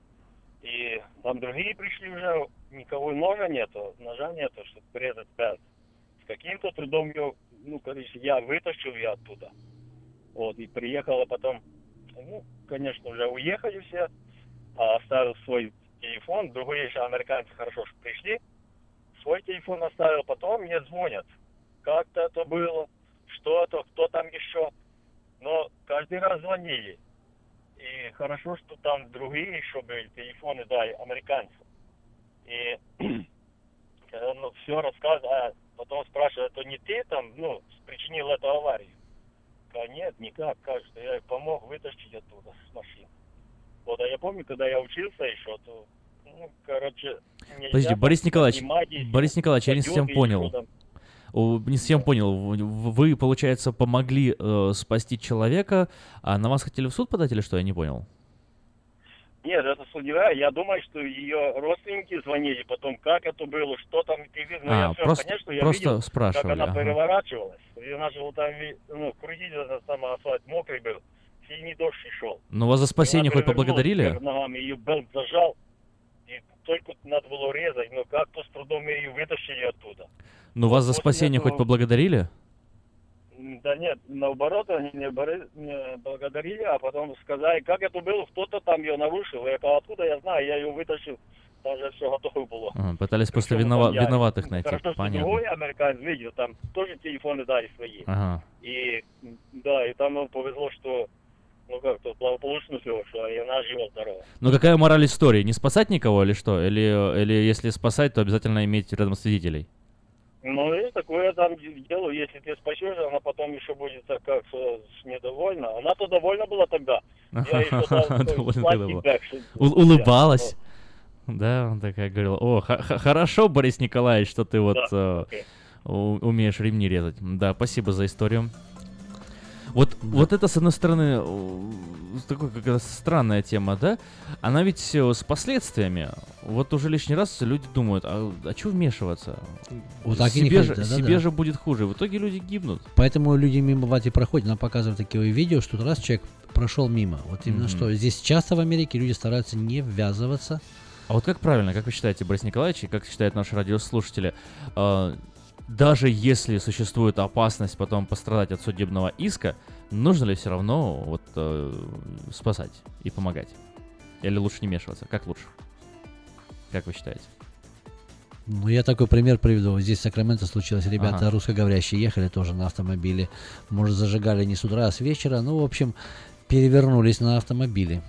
S18: И там другие пришли уже, никого ножа нету, ножа нету, чтобы порезать пят. С каким-то трудом ее, ну, короче, я вытащил ее оттуда. Вот, и приехала потом, ну, конечно, уже уехали все, а оставил свой телефон, другие еще американцы хорошо что пришли, свой телефон оставил, потом мне звонят, как-то это было, что-то, кто там еще. Но каждый раз звонили. И хорошо, что там другие еще были телефоны, да, и американцев. И когда ну, все рассказывал, а потом спрашивают, это не ты там, ну, причинил эту аварию? А нет, никак, как что я помог вытащить оттуда с машины. Вот, а я помню, когда я учился еще, то, ну, короче...
S3: Подожди, Борис Николаевич, Борис Николаевич, я не совсем понял. Не совсем понял. Вы, получается, помогли э, спасти человека, а на вас хотели в суд подать или что? Я не понял.
S18: Нет, это судья. Я думаю, что ее родственники звонили потом, как это было, что там ты видел. Но
S3: А,
S18: я все,
S3: просто-
S18: конечно, я
S3: просто
S18: видел,
S3: спрашивали,
S18: как она
S3: ага.
S18: переворачивалась. И начал там ну, крутить, этот самый асфальт мокрый был. Сильный дождь и шел.
S3: Ну, вас за спасение хоть поблагодарили?
S18: Ногами, ее белт зажал. Только надо было резать, но как-то с трудом ее вытащили оттуда.
S3: Ну, вас за
S18: после
S3: спасение хоть
S18: этого-
S3: поблагодарили?
S18: М, Да нет, наоборот, они не, благодарили, а потом сказали, как это было, кто-то там ее нарушил. Я сказал, откуда я знаю, я ее вытащил, там же все готово было.
S3: Ага, пытались
S18: Причем
S3: винова-
S18: я-
S3: виноватых найти.
S18: Хорошо,
S3: Понятно.
S18: другой американец видел, там тоже телефоны дали свои.
S3: Ага.
S18: И да, и там повезло, что ну как-то благополучно все, что и она жива-здорова.
S3: Ну, какая мораль истории? Не спасать никого или что? Или, или если спасать, то обязательно иметь рядом свидетелей?
S18: Ну и такое там дело, если ты спасешь, она потом еще будет так как недовольна. Она-то довольна была тогда. Я еще сладкий
S3: тогда улыбалась. Да, он такая говорила, о, хорошо, Борис Николаевич, что ты вот э, умеешь ремни резать. Да, спасибо за историю. Вот, вот это, с одной стороны, э, такая какая-то странная тема, да? Она ведь э, с последствиями. Вот уже лишний раз люди думают, а, а что вмешиваться?
S9: Вот так и не
S3: себе же,
S9: хотят, да-да-да.
S3: себе же будет хуже. В итоге люди гибнут.
S9: Поэтому люди мимо бывает и проходят. Нам показывают такие видео, что раз человек прошел мимо. Вот именно
S3: Мгм.
S9: что здесь часто в Америке люди стараются не ввязываться.
S3: А вот как правильно, как вы считаете, Борис Николаевич, и как считают наши радиослушатели, э, даже если существует опасность потом пострадать от судебного иска, нужно ли все равно вот э, спасать и помогать? Или лучше не вмешиваться? Как лучше? Как вы считаете?
S9: Ну, я такой пример приведу. Здесь в Сакраменто случилось. Ребята
S3: Ага.
S9: русскоговорящие ехали тоже на автомобиле. Может, зажигали не с утра, а с вечера. Ну, в общем, перевернулись на автомобиле.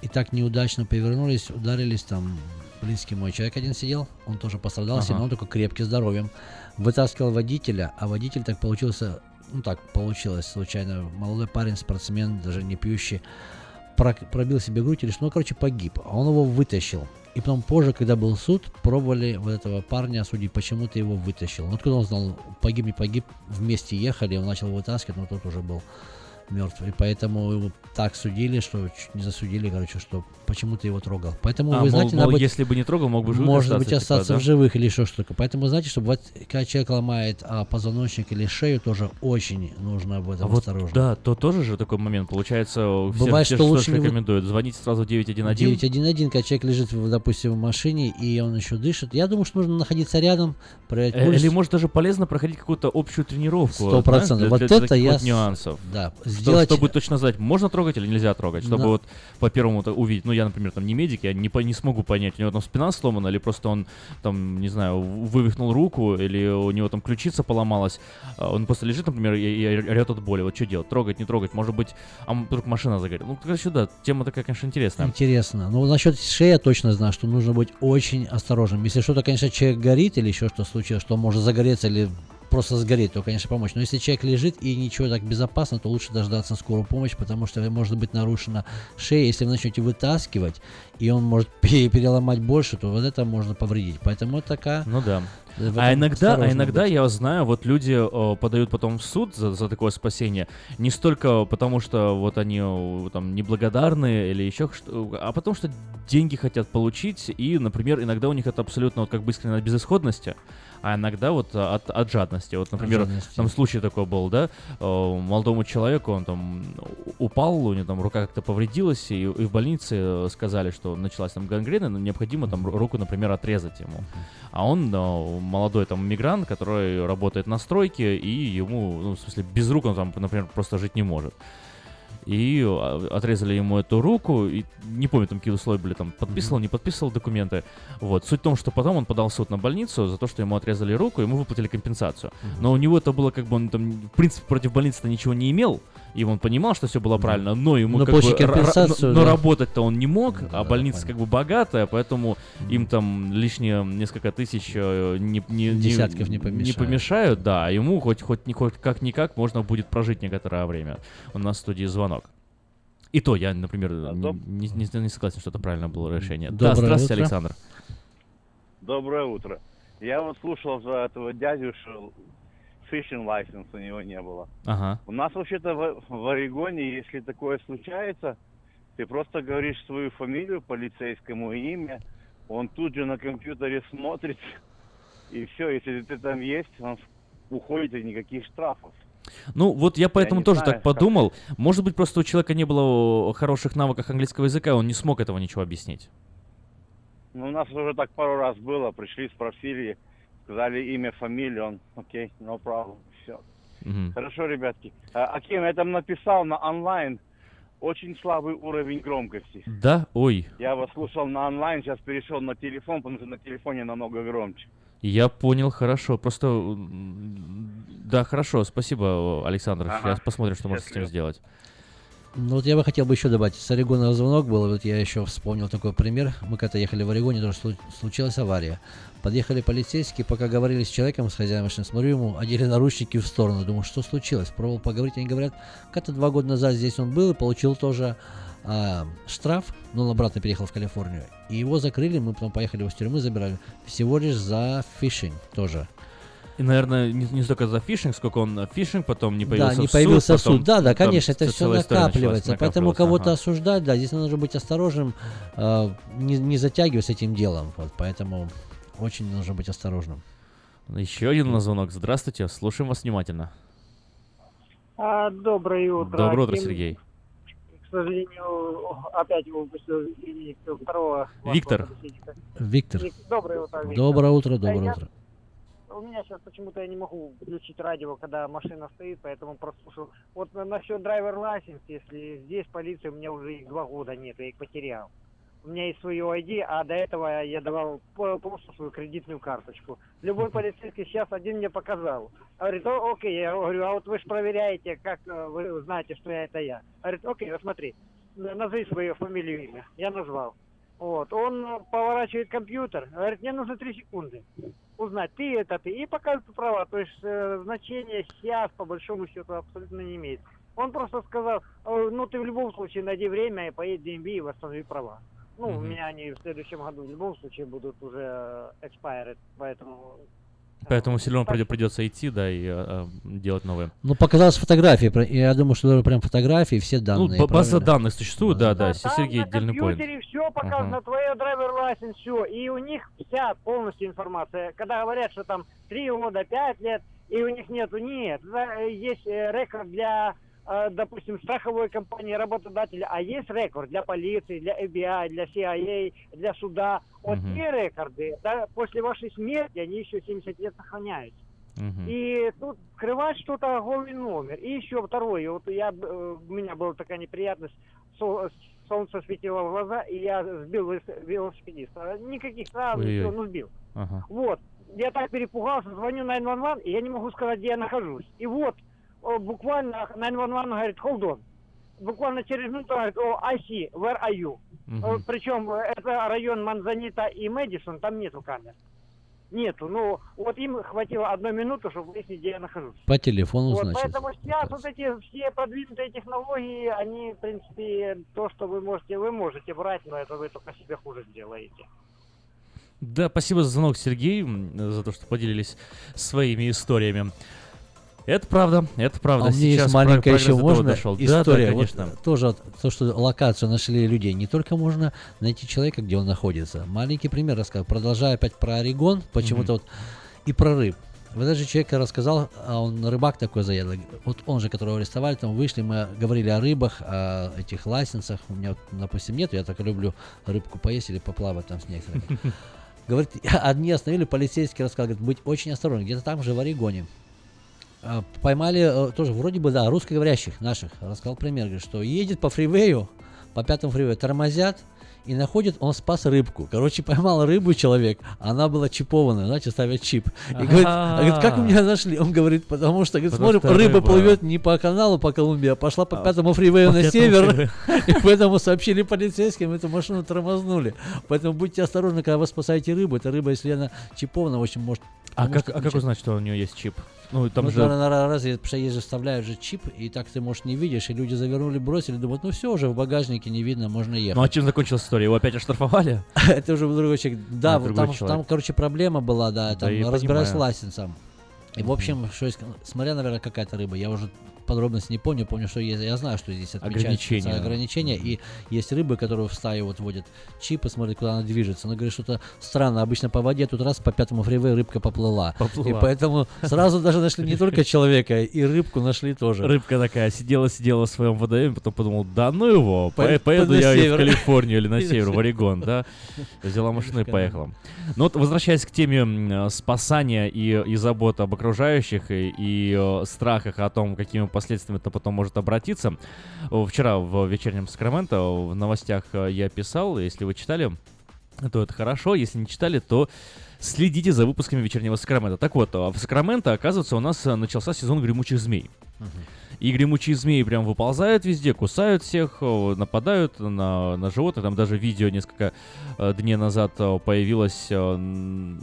S9: И так неудачно перевернулись, ударились там. Близкий мой человек один сидел, он тоже пострадал
S3: Ага.
S9: сильно, он только крепкий, здоровьем. Вытаскивал водителя, а водитель так получился, ну так получилось случайно. Молодой парень, спортсмен, даже не пьющий, пробил себе грудь или что, ну, короче, погиб. А он его вытащил. И потом позже, когда был суд, пробовали вот этого парня осудить, почему ты его вытащил. Ну, откуда он знал, погиб, не погиб, вместе ехали, он начал вытаскивать, но тот уже был мертв. И поэтому его так судили, что чуть не засудили, короче, что почему ты его трогал. Поэтому
S3: А,
S9: вы
S3: мол-
S9: знаете,
S3: мол,
S9: надо быть-
S3: если бы не трогал, мог бы живым
S9: может
S3: остаться,
S9: быть,
S3: типа,
S9: остаться
S3: да?
S9: в живых или еще что-то. Поэтому, знаете, чтобы вот, когда человек ломает а, позвоночник или шею, тоже очень нужно об
S3: А
S9: этом
S3: вот,
S9: осторожно.
S3: да, то тоже же такой момент. Получается, все,
S9: Бывает,
S3: все
S9: что лучше
S3: что
S9: не
S3: рекомендуют. Звонить сразу 911.
S9: 911, когда человек лежит, допустим, в машине, и он еще дышит. Я думаю, что нужно находиться рядом, проверять
S3: Э,
S9: пульс.
S3: Или может даже полезно проходить какую-то общую тренировку.
S9: Сто процентов.
S3: для-
S9: Вот
S3: для
S9: это
S3: таких
S9: я
S3: вот нюансов.
S9: да,
S3: Что-
S9: сделать-
S3: Чтобы точно знать, можно трогать или нельзя трогать, чтобы
S9: На-
S3: вот по первому увидеть. Ну, я, например, там не медик, я не, по- не смогу понять, у него там спина сломана, или просто он там, не знаю, вывихнул руку, или у него там ключица поломалась. А Он просто лежит, например, и, и орет от боли. Вот что делать? Трогать, не трогать? Может быть, а вдруг машина загорела? Ну, короче, да, тема такая, конечно, интересная.
S9: Интересно. Ну, насчет шеи я точно знаю, что нужно быть очень осторожным. Если что-то, конечно, человек горит или еще что случилось, что может загореться или просто сгореть, то, конечно, помочь. Но если человек лежит и ничего так безопасно, то лучше дождаться скорую помощь, потому что может быть нарушена шея. Если вы начнете вытаскивать, и он может пере- переломать больше, то вот это можно повредить. Поэтому это такая
S3: Ну да. А иногда, а иногда
S9: быть.
S3: я знаю, вот люди э, подают потом в суд за, за такое спасение не столько потому, что вот они э, там неблагодарные или еще что, а потому что деньги хотят получить и, например, иногда у них это абсолютно вот как бы искренне от безысходности, а иногда вот от, от жадности. Вот, например,
S9: жадности.
S3: там случай такой был, да, э, молодому человеку он там упал, у него там рука как-то повредилась, и, и в больнице э, сказали, что началась там гангрена, но необходимо там ру- руку, например, отрезать ему. А он э, молодой там мигрант, который работает на стройке, и ему, ну, в смысле, без рук он там, например, просто жить не может. И э, отрезали ему эту руку, и не помню, там какие условия были, там, подписывал, не подписывал документы. Вот. Суть в том, что потом он подал в суд на больницу за то, что ему отрезали руку, ему выплатили компенсацию. Но у него это было как бы, он там, в принципе, против больницы-то ничего не имел, и он понимал, что все было правильно, но ему
S9: Но
S3: как бы...
S9: компенсацию,
S3: но
S9: да.
S3: работать-то он не мог, а больница как бы богатая, поэтому им там лишние несколько тысяч э, не, не, не-
S9: Десятков не помешают.
S3: помешают, да, а ему хоть, хоть, не- хоть как-никак можно будет прожить некоторое время. У нас в студии звонок. И то я, например, не, не- не- не согласен, что это правильное было решение. да,
S19: Доброе
S3: здравствуйте,
S19: утро.
S3: Александр.
S19: Доброе утро. Я вот слушал за этого дядю, что фишинг license у него не было.
S3: Ага.
S19: У нас вообще-то в, в Орегоне, если такое случается, ты просто говоришь свою фамилию полицейскому имя, он тут же на компьютере смотрит, и все, если ты там есть, он уходит и никаких штрафов.
S3: Ну, вот я поэтому
S19: не
S3: тоже
S19: знаю,
S3: так подумал. Может быть, просто у человека не было хороших навыков английского языка, он не смог этого ничего объяснить.
S19: Ну, у нас уже так пару раз было, пришли, спросили, сказали имя, фамилию, он, окей, no problem, все.
S3: Мгм.
S19: Хорошо, ребятки. А, Аким, я там написал на онлайн, очень слабый уровень громкости.
S3: Да? Ой.
S19: Я вас слушал на онлайн, сейчас перешел на телефон, потому что на телефоне намного громче.
S3: Я понял, хорошо. Просто, да, хорошо, спасибо, Александр.
S19: Ага.
S3: Сейчас посмотрим, что можно с этим сделать.
S9: Ну вот я бы хотел бы еще добавить. С Орегона звонок был, вот я еще вспомнил такой пример. Мы когда ехали в Орегоне, тоже слу- случилась авария. Подъехали полицейские, пока говорили с человеком, с хозяином машины, смотрю ему, одели наручники в сторону. Думаю, что случилось? Пробовал поговорить, они говорят, как-то два года назад здесь он был и получил тоже а, штраф, но он обратно переехал в Калифорнию. И его закрыли, мы потом поехали его с тюрьмы, забирали. Всего лишь за фишинг тоже.
S3: И, наверное, не, не столько за фишинг, сколько он э, фишинг, потом не появился
S9: да, не
S3: в
S9: появился
S3: суд, потом,
S9: суд. Да, да,
S3: там
S9: конечно, это все накапливается. Поэтому кого-то
S3: ага.
S9: осуждать, да, здесь нужно быть осторожным, э, не, не затягивать с этим делом. Вот, поэтому очень нужно быть осторожным.
S3: Еще один на звонок. Здравствуйте, слушаем вас внимательно.
S20: А, доброе утро.
S3: Доброе утро. Сергей.
S20: К сожалению, опять выпустил извините, второго
S3: Виктор.
S9: Виктор.
S20: Вик- Доброе утро, Виктор.
S9: Доброе утро,
S20: Да,
S9: доброе утро.
S20: У меня сейчас почему-то я не могу включить радио, когда машина стоит, поэтому прослушал. Вот на- насчет драйвер лайсенс, если здесь полиция, у меня уже их два года нет, я их потерял. У меня есть свое ID, а до этого я давал просто свою кредитную карточку. Любой полицейский сейчас один мне показал. Говорит, «О, окей, я говорю, а вот вы же проверяете, как э, вы знаете, что я это я. Говорит, окей, вот смотри, назови свою фамилию имя. Я назвал. Вот, он э, поворачивает компьютер, говорит, мне нужно три секунды узнать, ты это ты, и показывает права. То есть э, значение сейчас, по большому счету, абсолютно не имеет. Он просто сказал, «Э, ну ты в любом случае найди время и поедь в DMV и восстанови права. Ну, у
S3: Мгм.
S20: меня они в следующем году в любом случае будут уже э, expired, поэтому...
S3: Поэтому все равно придё- придется идти, да, и э, делать новые.
S9: Ну, показалось фотографии, я думаю, что даже прям фотографии, все
S3: Ну,
S9: данные.
S3: ба- база
S9: правильно?
S3: данных существует, да, да,
S20: Там
S3: Сергей,
S20: на
S3: отдельный поинт.
S20: все показано, твое драйвер лайсенс, все. И у них вся полностью информация. Когда говорят, что там 3 года, 5 лет, и у них нету, нет. Э, Есть э, рекорд для, допустим, страховой компании, работодателя, а есть рекорд для полиции, для FBI, для CIA, для суда. Вот
S3: Мгм.
S20: те рекорды, да, после вашей смерти, они еще 70 лет сохраняются.
S3: Мгм.
S20: И тут скрывать что-то голый номер. И еще второе, вот я, э, у меня была такая неприятность, Сол- солнце светило в глаза, и я сбил велос- велосипедиста. Никаких травм, ничего, ну сбил.
S3: Ага.
S20: Вот, я так перепугался, звоню 911, и я не могу сказать, где я нахожусь. И вот, буквально 911 говорит, hold on. Буквально через минуту говорит, о, I see, where are you?
S3: Мгм.
S20: Причем это район Манзанита и Мэдисон, там нету камер. Нету. Ну, вот им хватило одной минуты, чтобы выяснить, где я нахожусь.
S9: По телефону,
S20: Вот,
S9: значит.
S20: поэтому сейчас вот эти все продвинутые технологии, они, в принципе, то, что вы можете, вы можете брать, но это вы только себе хуже сделаете.
S3: Да, спасибо за звонок, Сергей, за то, что поделились своими историями. Это правда, это правда.
S9: А
S3: Сейчас
S9: есть маленькая еще можно
S3: дошел. Да, да,
S9: история. Вот
S3: конечно.
S9: тоже то, что локацию нашли людей. Не только можно найти человека, где он находится. Маленький пример рассказал. Продолжая опять про Орегон, почему-то вот и про рыб. Вот этот же человек рассказал, а он рыбак такой заядлый. Вот он же, которого арестовали, там вышли, мы говорили о рыбах, о этих лайсенсах. У меня, допустим, нет, я так люблю рыбку поесть или поплавать там с некоторыми. Говорит, одни остановили, полицейский рассказал, говорит, быть очень осторожным, где-то там же в Орегоне. А, Поймали э, тоже вроде бы, да, русскоговорящих наших. Рассказал пример, говорит, что едет по фривею, по пятому фривею, тормозят, и находит, он спас рыбку. Короче, поймал рыбу человек, она была чипована, знаете, ставят чип. И говорит, а говорит, как вы меня нашли? Он говорит, потому что, говорит,
S3: Потому
S9: смотрим,
S3: что
S9: рыба
S3: рыба.
S9: плывет не по каналу, по Колумбии, а пошла по пятому фривею на север. И поэтому сообщили полицейским, эту машину тормознули. Поэтому будьте осторожны, когда вы спасаете рыбу. Эта рыба, если она чипована, очень может...
S3: А
S9: может
S3: как, а как узнать, что у нее есть чип? Ну, там
S9: ну,
S3: же...
S9: разве же вставляют же чип, и так ты, может, не видишь, и люди завернули, бросили, думают, ну все, уже в багажнике не видно, можно ехать.
S3: Ну, а чем закончилась история? Его опять оштрафовали?
S9: Это уже другой человек. Да,
S3: Ну,
S9: вот там, короче, проблема была, да, там
S3: я
S9: разбирались с лайсенсом. И, в общем, что есть, смотря, наверное, какая-то рыба, я уже подробности не помню, помню, что есть, я знаю, что здесь
S3: Ограничения.
S9: ограничения, и есть рыбы, которые в стае вот водят чипы, смотрят, куда она движется. Но говорит, что-то странно, обычно по воде, тут раз по пятому фривею рыбка поплыла.
S3: Поплыла.
S9: И поэтому сразу даже нашли не только человека, и рыбку нашли тоже.
S3: Рыбка такая сидела-сидела в своем водоеме, потом подумал, да ну его,
S9: По-
S3: по- поеду я в. Калифорнию или на север, в. Орегон, да. Взяла машину и поехала. Ну вот, возвращаясь к теме м, спасания и, и заботы об окружающих, и, и, э, страхах о том, какими последствиями это потом может обратиться. Вчера в вечернем Сакраменто в новостях э, я писал, если вы читали, то это хорошо. Если не читали, то следите за выпусками вечернего Сакрамента. Так вот, в Сакраменто, оказывается, у нас э, начался сезон гремучих змей. И гремучие змеи прям выползают везде, кусают всех, о, нападают на, на животных. Там даже видео несколько э, дней назад э, появилось, э,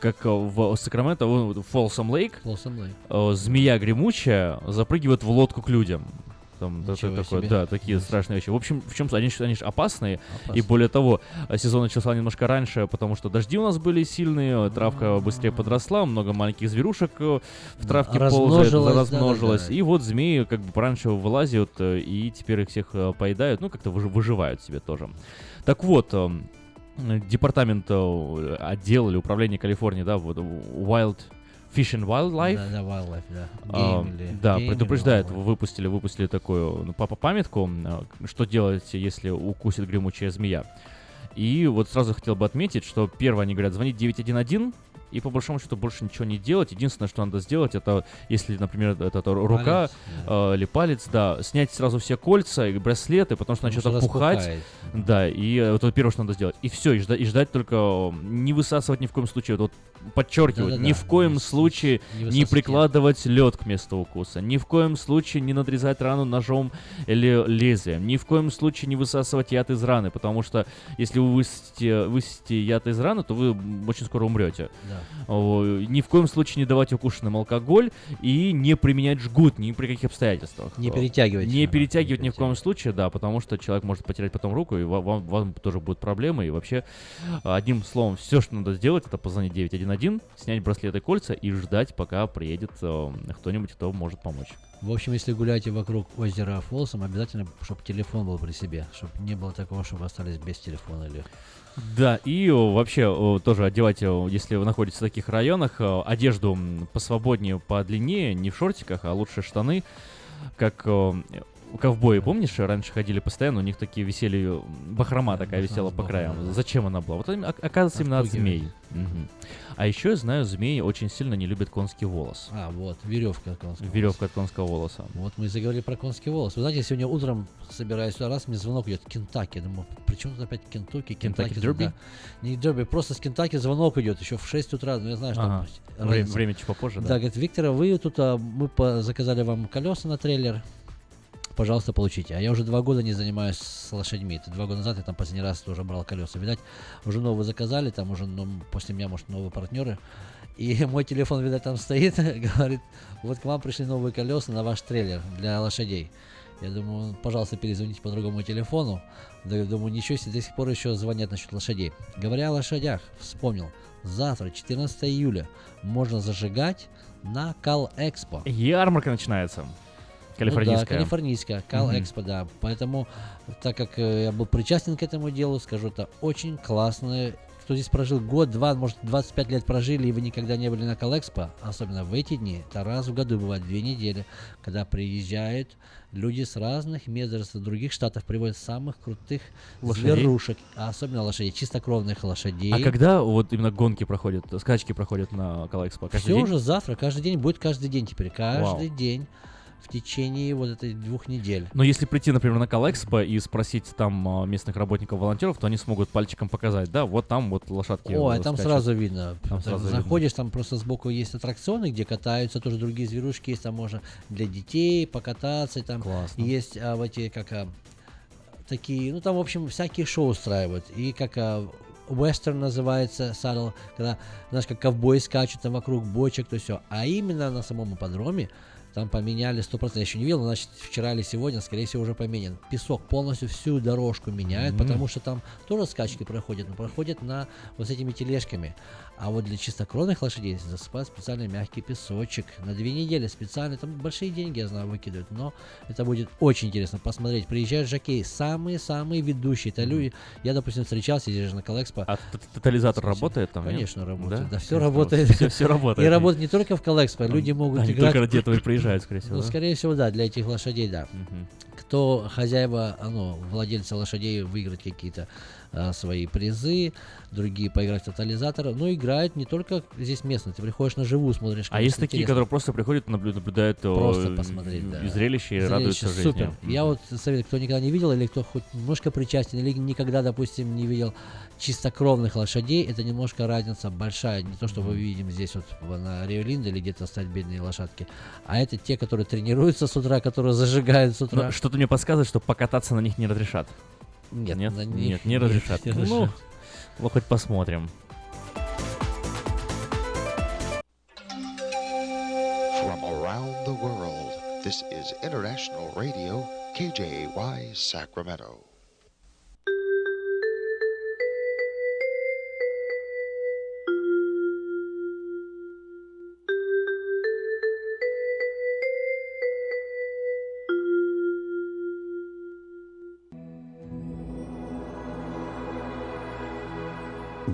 S3: как э, в Сакраменто, в Фолсом Лейк,
S9: Фолсом Лейк.
S3: э, змея гремучая запрыгивает в лодку к людям. Там
S9: Ничего
S3: такое,
S9: себе.
S3: да, такие страшные вещи. В общем, в чем они, они же опасные. И
S9: Опасные.
S3: более того, сезон начался немножко раньше, потому что дожди у нас были сильные, травка быстрее подросла, много маленьких зверушек э, в травке ползает,
S9: Размножилось,
S3: размножилось.
S9: да-да-да.
S3: И вот змеи как бы пораньше вылазят, э, и теперь их всех э, поедают, ну как-то выжи- выживают себе тоже. Так вот, департамент, э, отдел или управление Калифорнии, да, вот Wild Fish and Wildlife,
S9: Да, да, wildlife, да.
S3: а,
S9: Game или-
S3: да,
S9: game или
S3: предупреждает,
S9: wildlife.
S3: выпустили, выпустили такую ну, папа памятку, а, что делать, если укусит гремучая змея. И вот сразу хотел бы отметить, что первое, они говорят, звонить 911, и по большому счету больше ничего не делать. Единственное, что надо сделать, это, если, например, это, это рука
S9: Палец,
S3: э, или палец, да, снять сразу все кольца и браслеты, потому что начнет опухать. Да, и э, вот это первое, что надо сделать. И все, и, жда- и ждать только не высасывать ни в коем случае. Вот, вот подчеркивать,
S9: Да-да-да.
S3: ни в коем случае
S9: не
S3: не, прикладывать лед к месту укуса, ни в коем случае не надрезать рану ножом или лезвием, ни в коем случае не высасывать яд из раны, потому что если вы высосите, высосите яд из раны, то вы очень скоро умрете.
S9: Да.
S3: Ни в коем случае не давать укушенным алкоголь и не применять жгут ни при каких обстоятельствах.
S9: Не перетягивать.
S3: Не перетягивать ни в коем случае, да, потому что человек может потерять потом руку, и ва- вам, вам тоже будут проблемы. И вообще, одним словом, все, что надо сделать, это позвонить 911, снять браслеты и кольца и ждать, пока приедет э, кто-нибудь, кто может помочь.
S9: В общем, если гуляете вокруг озера Фолсом, обязательно, чтобы телефон был при себе, чтобы не было такого, чтобы остались без телефона или...
S3: Да, и вообще тоже одевайте, если вы находитесь в таких районах, одежду посвободнее, подлиннее, не в шортиках, а лучше штаны, как ковбои, помнишь, раньше ходили постоянно, у них такие висели, бахрома такая висела по краям. Зачем она была? Вот о- оказывается, именно от змей. Мгм. А еще я знаю, змеи очень сильно не любят конский волос.
S9: А, вот, веревка конского
S3: Веревка от конского волоса.
S9: Вот мы и заговорили про конский волос. Вы знаете, сегодня утром, собираясь сюда, раз, мне звонок идет Кентаки. Думаю, при чем тут опять Кентукки? Кентаки,
S3: Derby?
S9: да. Не Дерби, просто с Кентаки звонок идет еще в 6 утра. Ну, я знаю, что
S3: Ага.
S9: там
S3: Время, время чуть попозже,
S9: Да,
S3: да?
S9: говорит, Виктор, а вы тут, а, мы по- заказали вам колеса на трейлер. Пожалуйста, получите. А я уже два года не занимаюсь с лошадьми. Это два года назад я там последний раз тоже брал колеса. Видать, уже новые заказали, там уже ну, после меня, может, новые партнеры. И мой телефон, видать, там стоит, говорит, вот к вам пришли новые колеса на ваш трейлер для лошадей. Я думаю, пожалуйста, перезвоните по другому телефону. Да, я думаю, ничего себе, до сих пор еще звонят насчет лошадей. Говоря о лошадях, вспомнил. Завтра, 14 июля, можно зажигать на Кал Экспо.
S3: Ярмарка начинается. Калифорнийская.
S9: Ну, да, калифорнийская, Кал
S3: Мгм.
S9: Экспо, да. Поэтому, так как э, я был причастен к этому делу, скажу, это очень классно. Кто здесь прожил год, два, может, 25 лет прожили, и вы никогда не были на Кал Экспо, особенно в эти дни, это раз в году бывает, две недели, когда приезжают люди с разных мест, даже с других штатов, приводят самых крутых
S3: Лошадей?
S9: зверушек, а особенно лошадей, чистокровных лошадей.
S3: А когда вот именно гонки проходят, скачки проходят на Калэкспо? Каждый
S9: Все
S3: день?
S9: уже завтра, каждый день будет каждый день теперь, каждый
S3: Вау.
S9: день в течение вот этой двух недель.
S3: Но если прийти, например, на Калэкспо и спросить там а, местных работников, волонтеров, то они смогут пальчиком показать, да, вот там вот лошадки.
S9: Ой,
S3: э,
S9: там сразу видно.
S3: Там сразу видно.
S9: заходишь, там просто сбоку есть аттракционы, где катаются тоже другие зверушки, есть там можно для детей покататься, и там есть а, вот эти как а, такие, ну там в общем всякие шоу устраивают и как а, Вестерн называется садл, когда, знаешь, как ковбои скачут там вокруг бочек, то все. А именно на самом ипподроме там поменяли 100%, я еще не видел, значит, вчера или сегодня, скорее всего, уже поменен. Песок полностью всю дорожку меняют,
S3: Мгм.
S9: потому что там тоже скачки проходят, но проходят на вот с этими тележками. А вот для чистокровных лошадей засыпают специальный мягкий песочек. На две недели специально, там большие деньги, я знаю, выкидывают, но это будет очень интересно посмотреть. Приезжают жокеи, самые-самые ведущие. Это люди, я, допустим, встречался здесь же на Колэкспо.
S3: А тотализатор работает там?
S9: Конечно, работает.
S3: Да?
S9: Все работает.
S3: Всё работает.
S9: И работает не только в Колэкспо, люди могут играть.
S3: только ради этого и приезжают, скорее всего,
S9: Ну, скорее всего, да, для этих лошадей, да. Кто хозяева, ну, владельцы лошадей выиграть какие-то а, свои призы, другие поиграть в тотализатор. Но играют не только здесь местные, ты приходишь на живую, смотришь.
S3: А есть такие,
S9: интересно.
S3: которые просто приходят, наблю- наблюдают э,
S9: Просто посмотреть, да.
S3: зрелище, и радуются жизни.
S9: Супер. Я вот советую, кто никогда не видел, или кто хоть немножко причастен, или никогда, допустим, не видел чистокровных лошадей, это немножко разница большая. Не то, что мы видим здесь вот на Риолинде или где-то стоят бедные лошадки, а это те, которые тренируются с утра, которые зажигают с утра.
S3: Что-то мне подсказывает, что покататься на них не разрешат.
S9: Нет,
S3: нет,
S9: на них
S3: нет, не разрешат.
S9: не
S3: Ну,
S9: разрешат.
S3: ну, хоть посмотрим.
S21: From around the world, this is International Radio, KJY Sacramento.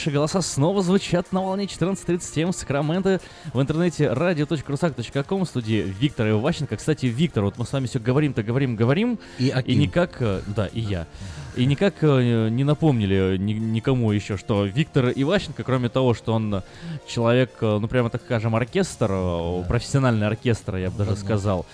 S3: Наши голоса снова звучат на волне 14.37 Сакраменто. В интернете radio.rusak.com в студии Виктор Иващенко. Кстати, Виктор, вот мы с вами все говорим-то, говорим, говорим,
S9: И
S3: и
S9: Аким.
S3: никак, э, да, и я, и никак э, не напомнили ни- никому еще, что Виктор Иващенко, кроме того, что он человек, э, ну прямо так скажем, оркестр, э, профессиональный оркестр, я бы даже сказал,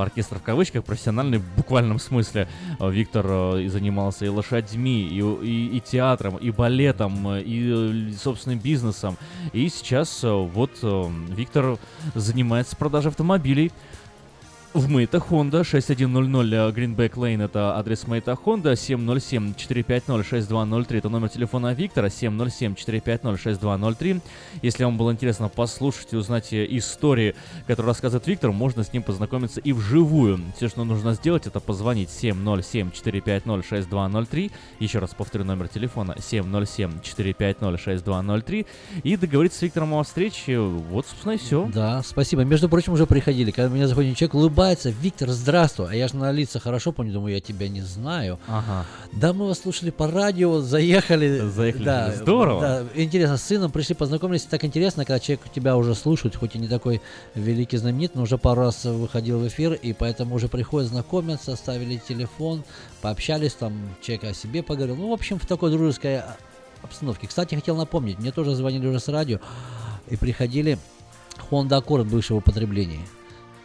S3: оркестр в кавычках, профессиональный в буквальном смысле. Э, Виктор э, и занимался и лошадьми, и, и, и театром, и балетом, э, и, э, собственным бизнесом. И сейчас э, вот э, Виктор занимается продажей автомобилей. В Мейта Honda 6100 Greenback Lane это адрес Мейта Honda 707-450-6203 это номер телефона Виктора 707-450-6203 Если вам было интересно послушать и узнать э, истории, которые рассказывает Виктор, можно с ним познакомиться и вживую. Все, что нужно сделать, это позвонить 707-450-6203 Еще раз повторю номер телефона 707-450-6203 и договориться с Виктором о встрече. Вот, собственно, и все.
S9: Да, спасибо. Между прочим, уже приходили. Когда меня заходит человек, улыбается. Виктор, здравствуй. А я же на лица хорошо помню, думаю, я тебя не знаю.
S3: Ага.
S9: Да, мы вас слушали по радио, заехали.
S3: Заехали.
S9: Да,
S3: Здорово.
S9: Да, интересно, с сыном пришли, познакомились. Так интересно, когда человек тебя уже слушает, хоть и не такой великий знаменит, но уже пару раз выходил в эфир, и поэтому уже приходят знакомиться, ставили телефон, пообщались, там человек о себе поговорил. Ну, в общем, в такой дружеской а, обстановке. Кстати, хотел напомнить, мне тоже звонили уже с радио и приходили Honda Accord бывшего употребления.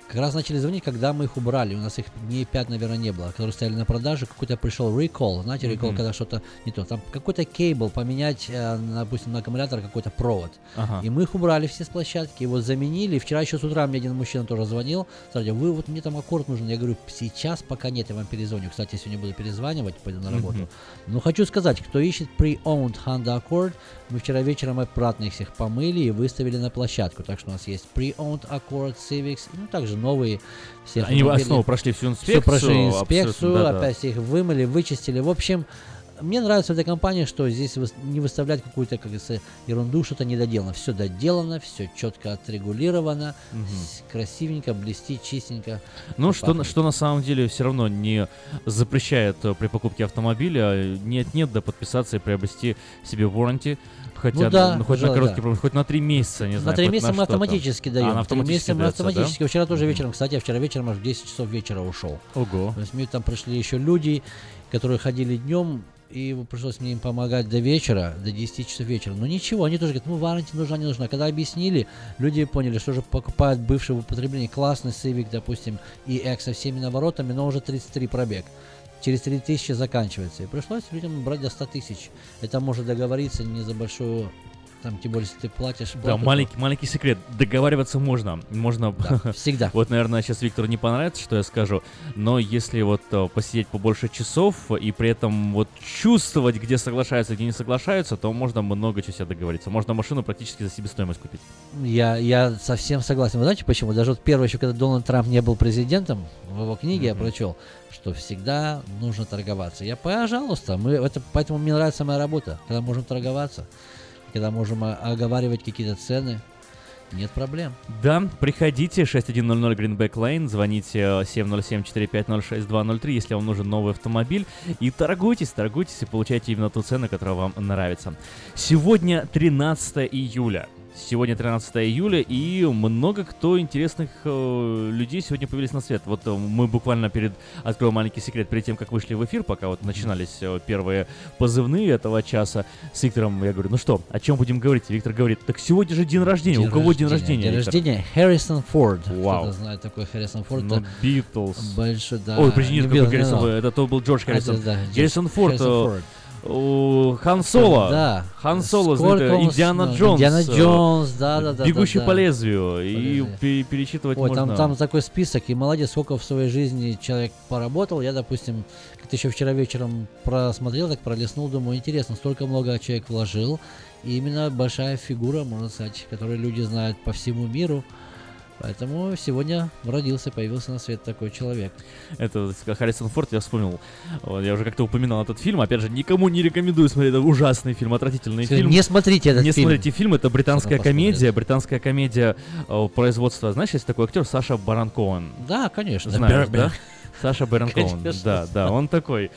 S9: Как раз начали звонить, когда мы их убрали. У нас их дней 5, наверное, не было. Которые стояли на продаже, какой-то пришел recall. Знаете, recall,
S3: Мгм.
S9: когда что-то не то. Там какой-то кейбл поменять, э, допустим, на аккумулятор какой-то провод.
S3: Ага.
S9: И мы их убрали все с площадки, его заменили. И вчера еще с утра мне один мужчина тоже звонил. Сказал, вы вот мне там аккорд нужен. Я говорю, сейчас пока нет, я вам перезвоню. Кстати, сегодня буду перезванивать, пойду на работу.
S3: Мгм.
S9: Но хочу сказать, кто ищет pre-owned Honda Accord, мы вчера вечером аккуратно их всех помыли и выставили на площадку. Так что у нас есть pre-owned Accord, Civics, ну также новые все
S3: Они снова прошли всю инспекцию,
S9: прошли
S3: абсолютно,
S9: инспекцию,
S3: да-да.
S9: опять их вымыли, вычистили. В общем, мне нравится в этой компании, что здесь не выставлять какую-то, как говорится, ерунду, что-то недоделано. Все доделано, все четко отрегулировано, с- красивенько, блестит, чистенько.
S3: Ну, что, на- что на самом деле все равно не запрещает э, при покупке автомобиля э, нет-нет, да подписаться и приобрести себе warranty. Хотя,
S9: Ну да,
S3: ну, хоть на
S9: пожалуй,
S3: короткий
S9: да.
S3: хоть на три месяца, не
S9: на
S3: знаю.
S9: три месяца мы
S3: что-то.
S9: автоматически
S3: А,
S9: даем.
S3: на
S9: Три
S3: автоматически
S9: месяца мы
S3: дается, да?
S9: автоматически. Вчера тоже вечером, кстати, я вчера вечером аж в 10 часов вечера ушел.
S3: Ого.
S9: То есть мне там пришли еще люди, которые ходили днем, и пришлось мне им помогать до вечера, до 10 часов вечера. Но ничего, они тоже говорят, ну варанти нужна, не нужна. Когда объяснили, люди поняли, что же покупают бывшего употребления классный Civic, допустим, EX со всеми наворотами, но уже 33 пробег. Через 3000 заканчивается. И пришлось людям брать до 100 тысяч. Это может договориться не за большую, там, тем более, если ты платишь.
S3: Да,
S9: то-
S3: маленький, маленький секрет. Договариваться можно. Можно
S9: Да, всегда.
S3: Вот, наверное, сейчас Виктору не понравится, что я скажу, но если вот э, посидеть побольше часов и при этом вот чувствовать, где соглашаются, где не соглашаются, то можно много чего себе договориться. Можно машину практически за себестоимость купить.
S9: Я, я совсем согласен. Вы знаете почему? Даже вот первое, еще когда Дональд Трамп не был президентом, в его книге я прочел, что всегда нужно торговаться. Я, пожалуйста, мы, это, поэтому мне нравится моя работа, когда можем торговаться, когда можем оговаривать какие-то цены, нет проблем.
S3: Да, приходите, 6100 Greenback Lane, звоните э, 707-450-6203, если вам нужен новый автомобиль, и торгуйтесь, торгуйтесь и получайте именно ту цену, которая вам нравится. Сегодня 13 июля. Сегодня 13 июля, и много кто интересных э, людей сегодня появились на свет. Вот э, мы буквально перед, открою маленький секрет, перед тем, как вышли в эфир, пока вот начинались э, первые позывные этого часа с Виктором, я говорю, ну что, о чем будем говорить? Виктор говорит, так сегодня же день рождения.
S9: День
S3: У кого день
S9: рождения?
S3: рождения?
S9: День
S3: Виктор?
S9: рождения Харрисон Форд.
S3: Вау.
S9: Кто-то знает такой Харрисон Форд.
S3: Ну, Битлз.
S9: Большой, да.
S3: Ой, подожди,
S9: не
S3: какой
S9: не,
S3: Форд? Это то был Джордж Харрисон.
S9: это да,
S3: Гаррисон Форд.
S9: Харрисон
S3: э,
S9: Форд.
S3: У Хан Соло.
S9: Да.
S3: Хан Соло,
S9: он
S3: Индиана Джонс.
S9: Индиана
S3: э,
S9: Джонс, да, да, да,
S3: Бегущий
S9: да,
S3: по
S9: да.
S3: лезвию. И перечитывать
S9: Ой,
S3: можно.
S9: там, там такой список, и молодец, сколько в своей жизни человек поработал. Я, допустим, как-то еще вчера вечером просмотрел, так пролистнул, думаю, интересно, столько много человек вложил. И именно большая фигура, можно сказать, которую люди знают по всему миру. Поэтому сегодня родился, появился на свет такой человек.
S3: Это Харрисон Форд, я вспомнил. Я уже как-то упоминал этот фильм. Опять же, никому не рекомендую смотреть. Это ужасный фильм, отвратительный
S9: Скажи,
S3: фильм.
S9: не смотрите этот
S3: не
S9: фильм.
S3: смотрите фильм. Это британская комедия. Британская комедия э, производства. Знаешь, есть такой актер Саша Баран Коэн.
S9: Да, конечно.
S3: Знаешь, да? Саша Бэрон да, да, он такой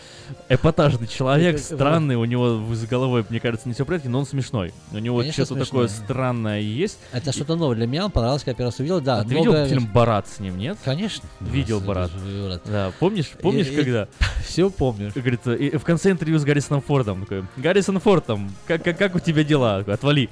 S3: эпатажный человек, странный, у него с головой, мне кажется, не все порядке, но он смешной. У него что-то такое странное есть.
S9: Это что-то новое для меня, он понравился, когда первый раз увидел. Да,
S3: А ты видел фильм «Барат» с ним, нет?
S9: Конечно.
S3: Видел «Барат». Да, помнишь, помнишь, когда?
S9: Все помню.
S3: Говорит, в конце интервью с Гаррисоном Фордом, такой, Гаррисон Форд, там, как, как, как у тебя дела? Отвали.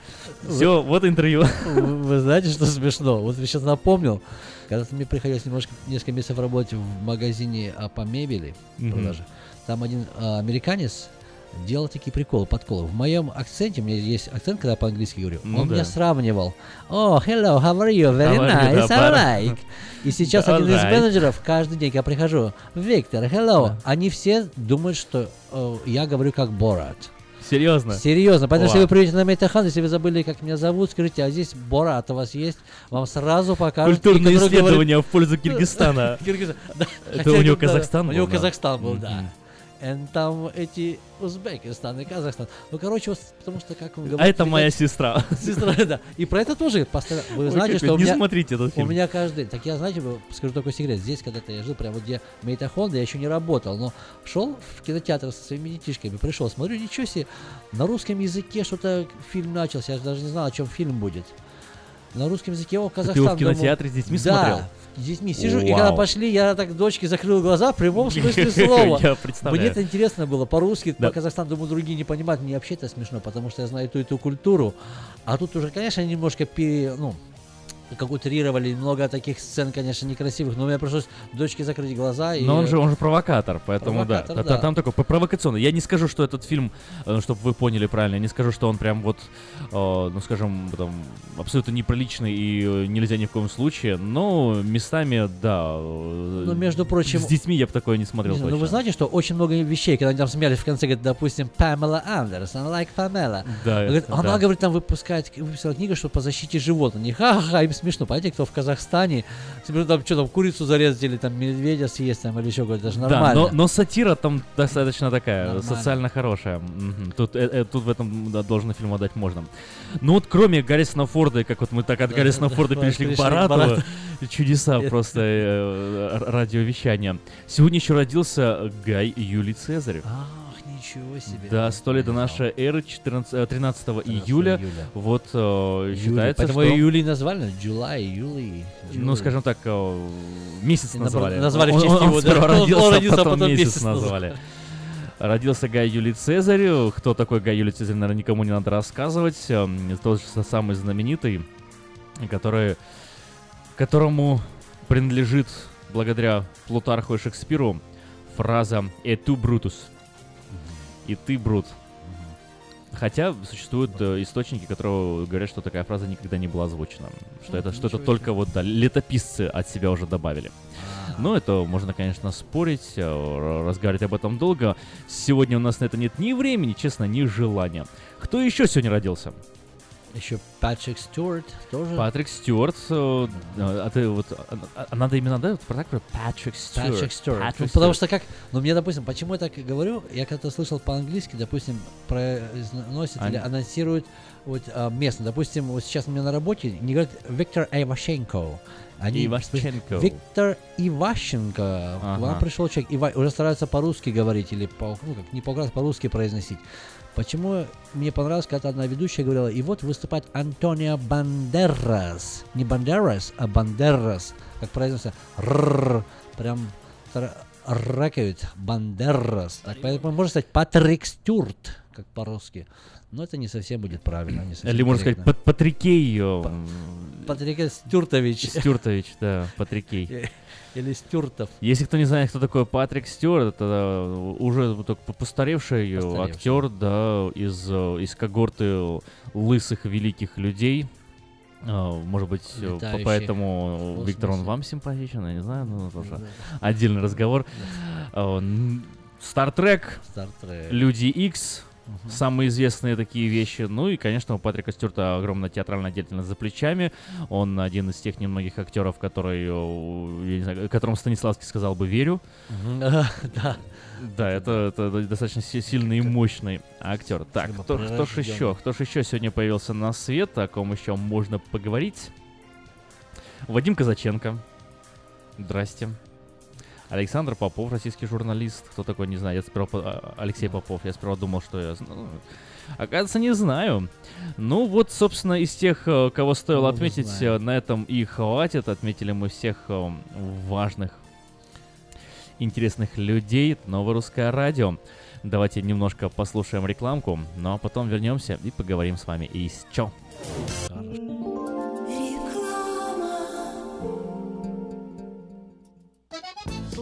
S3: Все, вот интервью.
S9: Вы знаете, что смешно? Вот я сейчас напомнил, когда мне приходилось немножко несколько месяцев работать в магазине а, по мебели, продаже, там один а, американец делал такие приколы, подколы. В моем акценте, у меня есть акцент, когда я по-английски говорю,
S3: Ну
S9: он
S3: да.
S9: меня сравнивал. О, hello, how are you? Very
S3: How you?
S9: nice,
S3: Да,
S9: I like. И сейчас
S3: Да,
S9: один из
S3: right.
S9: менеджеров, каждый день, я прихожу, Виктор, hello, они все думают, что э, я говорю как Борат.
S3: Серьезно?
S9: Серьезно, поэтому если вы придете на Мейтахан, если вы забыли, как меня зовут, скажите, а здесь Борат у вас есть, вам сразу покажут.
S3: Культурные
S9: и который
S3: исследования
S9: говорит-
S3: в пользу Киргизстана.
S9: Киргизстан.
S3: Это у него Казахстан
S9: У него
S3: был.
S9: Казахстан был, да. И там эти Узбекистан и Казахстан. Ну, короче, вот потому что как он говорит...
S3: А это моя
S9: видать,
S3: сестра.
S9: Сестра, да. И про это тоже постоянно... Вы знаете, что у
S3: не
S9: меня...
S3: смотрите этот
S9: У
S3: фильм.
S9: меня каждый... Так я, знаете, скажу такой секрет. Здесь когда-то я жил, прям вот где Мейтахон, я еще не работал, но шел в кинотеатр со своими детишками, пришел, смотрю, ничего себе, на русском языке что-то фильм начался, я даже не знал, о чем фильм будет. На русском языке, о,
S3: ты его в
S9: Казахстан.
S3: кинотеатре с детьми
S9: да,
S3: смотрел?
S9: С детьми сижу, и когда
S3: Вау.
S9: пошли, я так дочке закрыл глаза в прямом смысле слова.
S3: Я представляю.
S9: Мне это интересно было по-русски,
S3: Да.
S9: по-казахстану, думаю, другие не понимают. Мне вообще это смешно, потому что я знаю ту и ту культуру. А тут уже, конечно, немножко пере, ну, как утрировали, много таких сцен, конечно, некрасивых, но мне пришлось дочке закрыть глаза. И...
S3: Но он же, он же провокатор, поэтому
S9: Провокатор,
S3: да.
S9: да.
S3: Та- Там такой провокационный. Я не скажу, что этот фильм, чтобы вы поняли правильно, я не скажу, что он прям вот, э, ну скажем, там, абсолютно неприличный и э, нельзя ни в коем случае, но местами, да. э,
S9: Ну, между прочим,
S3: С детьми я бы такое не смотрел
S9: Не
S3: точно.
S9: ну вы знаете, что очень много вещей, когда они там смеялись в конце, говорят, допустим, Памела Андерсон, like Памела.
S3: Да,
S9: Говорит,
S3: это
S9: она,
S3: да.
S9: говорит, там выпускает, выпустила книгу, что по защите животных. Ха-ха-ха, им смешно. Понимаете, кто в Казахстане, там что там, курицу зарезать или там медведя съесть там или еще какое-то, даже
S3: Да,
S9: нормально.
S3: но, но сатира там достаточно такая,
S9: Нормально.
S3: социально хорошая. Тут, э, э, тут в этом да, должен фильм отдать можно. Ну вот кроме Гаррисона Форда, как вот мы так от
S9: Да,
S3: Гаррисона
S9: да,
S3: Форда
S9: да,
S3: перешли к
S9: перешли к
S3: Барату,
S9: Барату.
S3: чудеса просто э, р- радиовещания. Сегодня еще родился Гай Юлий Цезарь.
S9: Ах, ничего себе.
S3: Да, сто лет до нашей эры, 14, э, 13 июля.
S9: июля.
S3: Вот э, считается,
S9: Поэтому
S3: что...
S9: июли назвали, July, Юлий.
S3: Ну, скажем так, э, месяц назвали.
S9: назвали в
S3: Он-
S9: честь
S3: он,
S9: него, да.
S3: сперва
S9: Он- он
S3: родился,
S9: родился,
S3: потом,
S9: потом
S3: месяц
S9: месяц
S3: назвали. Родился Гай Юлий Цезарь. Кто такой Гай Юлий Цезарь, наверное, никому не надо рассказывать. Эм, Тот же самый знаменитый, который, которому принадлежит благодаря Плутарху и Шекспиру фраза «Эту Брутус». И ты Брут. Хотя существуют э, источники, которые говорят, что такая фраза никогда не была озвучена. Что это, что это
S9: ничего
S3: только вот да, летописцы от себя уже добавили. Но это можно, конечно, спорить, э, разговаривать об этом долго. Сегодня у нас на это нет ни времени, честно, ни желания. Кто еще сегодня родился?
S9: Еще Патрик Стюарт тоже.
S3: Патрик Стюарт. э, А ты вот... а- а Надо именно, да? про так? Патрик Стюарт.
S9: Патрик Стюарт. Ну, потому что как, ну мне, допустим, почему я так говорю, я когда слышал по-английски, допустим, произносят или
S3: Ань.
S9: анонсируют вот а, местно. Допустим, вот сейчас у меня на работе не говорят Виктор Эйвашенко, Они,
S3: Ивашченко.
S9: Виктор Иващенко. К
S3: Ага.
S9: вам пришел человек, Ива- уже старается по-русски говорить или по, ну, как, не по-украински, по-русски произносить. Почему мне понравилось, когда одна ведущая говорила, и вот выступает Антонио Бандерас. Не Бандерас, а Бандерас. Как произносится, «рррр», прям ракают Бандерас. Так, поэтому можно сказать Патрик Стюарт, как по-русски. Но это не совсем будет правильно. не совсем
S3: Или можно сказать Патрикей. э,
S9: Патрик Стюартович.
S3: Стюартович, да, Патрикей.
S9: Или Стюартов.
S3: Если кто не знает, кто такой Патрик Стюарт, это уже вот так постаревший, э,
S9: Постаревший.
S3: актер, да, из, э, из когорты лысых великих людей. Может быть, э,
S9: Летающих
S3: поэтому Виктор, он вам симпатичен, я не знаю, ну, это уже отдельный разговор. Стартрек. Люди X, самые известные такие вещи. Ну и, конечно, у Патрика Стюарта огромная театральная деятельность за плечами. Он один из тех немногих актеров, который, э, я не знаю, которому Станиславский сказал бы «верю».
S9: Да.
S3: Да, это, это достаточно си- сильный и мощный актер. Так, кто, кто ж
S9: прирожденный.
S3: еще? Кто ж еще сегодня появился на свет, о ком еще можно поговорить? Вадим Казаченко. Здрасте. Александр Попов, российский журналист. Кто такой, не знаю. Я сперва... а, Алексей Попов. Я сперва думал, что я... ну, Оказывается, не знаю. Ну вот, собственно, из тех, э, кого стоило
S9: мы
S3: отметить, э, на этом и хватит. Отметили мы всех э, важных интересных людей. Это новое русское радио. Давайте немножко послушаем рекламку, ну а потом вернемся и поговорим с вами и с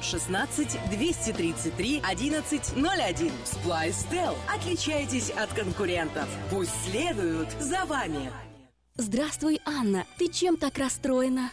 S22: 916 233 1101. SplyStel. Отличайтесь от конкурентов. Пусть следуют за вами.
S23: Здравствуй, Анна. Ты чем так расстроена?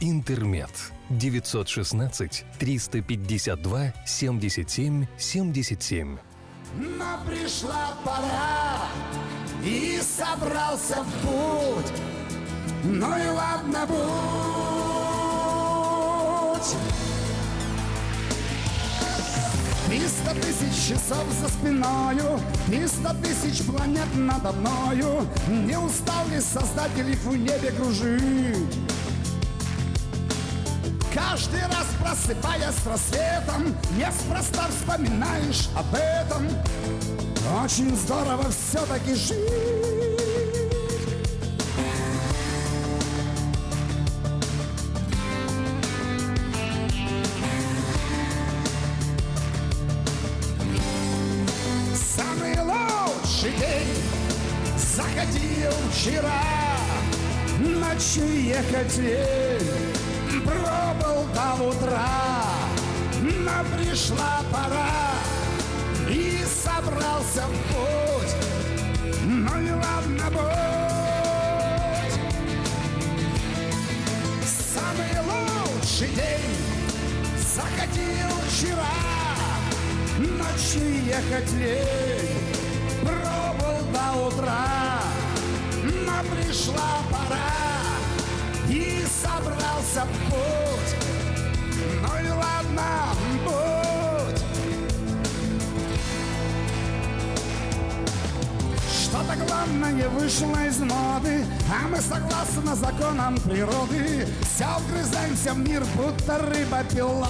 S24: «Интермед». 916 352 77 77.
S25: Но пришла пора, и собрался в путь. Ну и ладно, будь. Триста тысяч часов за спиною, триста тысяч планет надо мною. Не устал ли создатель их в небе кружить? Каждый раз просыпаясь с рассветом Неспроста вспоминаешь об этом. Очень здорово все-таки жить. Заходил вчера. Ночью ехать пробыл до утра, но пришла пора и собрался в путь. Ну и ладно, будь. Самый лучший день заходил вчера, ночью ехать лень, пробыл до утра, но пришла пора собрался в путь. Ну и ладно, будь. Что-то главное вышло из моды, а мы согласно законам природы все вгрызаемся в мир, будто рыба-пила.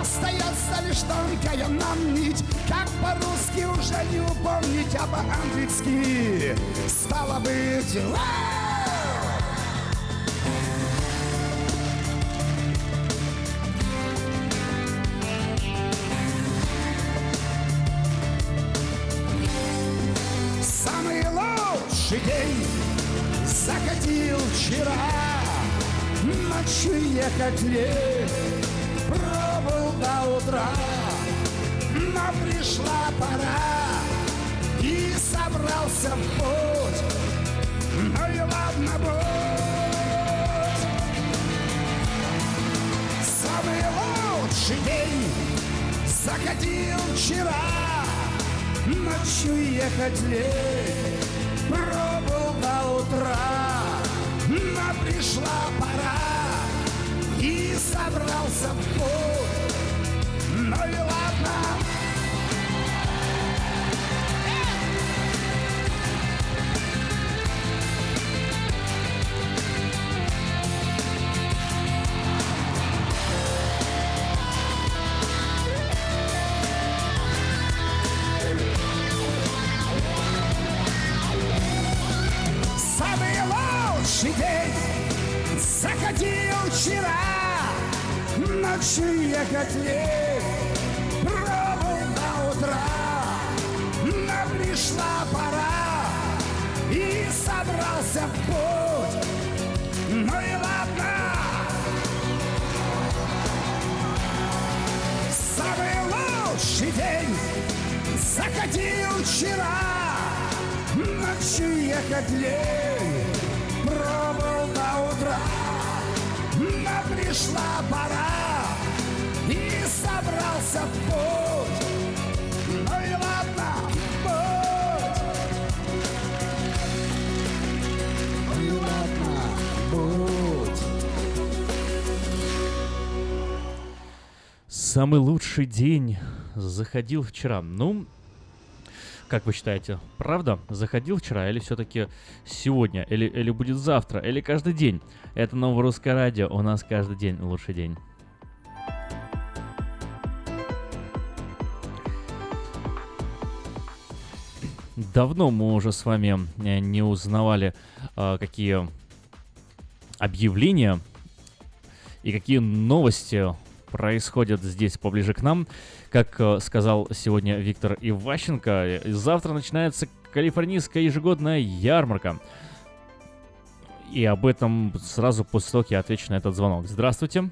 S25: Остается лишь тонкая нам нить Как по-русски уже не упомнить, а по-английски Стало быть, вчера Ночью ехать лень. Пробыл до утра, но пришла пора. И собрался в путь. Ну и ладно, будь. Самый лучший день заходил вчера, ночью ехать лень, пробыл до утра, пришла пора и собрался в лучший день заходил вчера, ночью ехать лень, пробыл до утра, но пришла пора и собрался в путь. Ну и ладно, будь. Ну и ладно, будь.
S3: Самый лучший день заходил вчера. Ну, как вы считаете, правда? Заходил вчера или все-таки сегодня? Или, или будет завтра? Или каждый день? Это новое русское радио. У нас каждый день лучший день. Давно мы уже с вами э, не узнавали, э, какие объявления и какие новости происходят здесь поближе к нам. Как э, сказал сегодня Виктор Иващенко, завтра начинается калифорнийская ежегодная ярмарка. И об этом сразу после того, как я отвечу на этот звонок. Здравствуйте.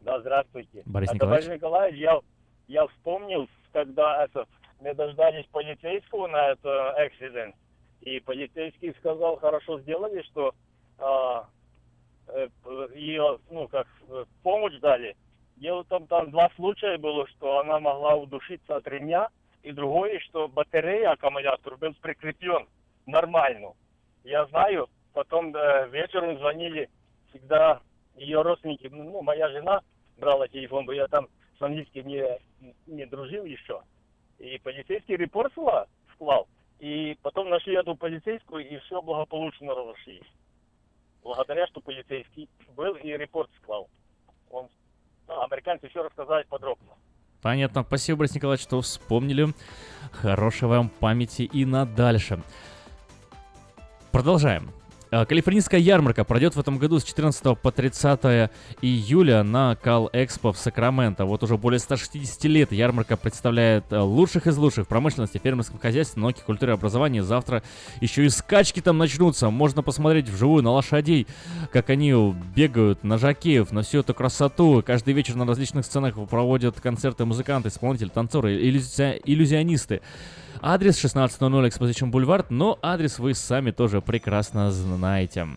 S18: Да, здравствуйте.
S3: Борис
S18: это
S3: Николаевич.
S18: Борис Николаевич, я, я вспомнил, когда это, мы дождались полицейского на это акцидент, и полицейский сказал, хорошо сделали, что а, э, ее, ну, как э, помощь дали. Дело в том, там два случая было, что она могла удушиться от ремня, и другое, что батарея, аккумулятор был прикреплен нормально. Я знаю, потом э, вечером звонили всегда ее родственники, ну, моя жена брала телефон, бо я там с английским не, не дружил еще. И полицейский репорт склал, и потом нашли эту полицейскую, и все благополучно разошлись. Благодаря, что полицейский был и репорт склал. Он, ну, американцы все рассказали подробно.
S3: Понятно. Спасибо, Борис Николаевич, что вспомнили. Хорошей вам памяти и на дальше. Продолжаем. А, Калифорнийская ярмарка пройдет в этом году с 14 по 30 июля на Кал Экспо в Сакраменто. Вот уже более 160 лет ярмарка представляет э, лучших из лучших в промышленности, фермерском хозяйстве, науке, культуре, образовании. Завтра еще и скачки там начнутся. Можно посмотреть вживую на лошадей, как они бегают, на жакеев, на всю эту красоту. Каждый вечер на различных сценах проводят концерты музыканты, исполнители, танцоры, иллюзия- иллюзионисты. Адрес 1600 Exposition Boulevard, но адрес вы сами тоже прекрасно знаете.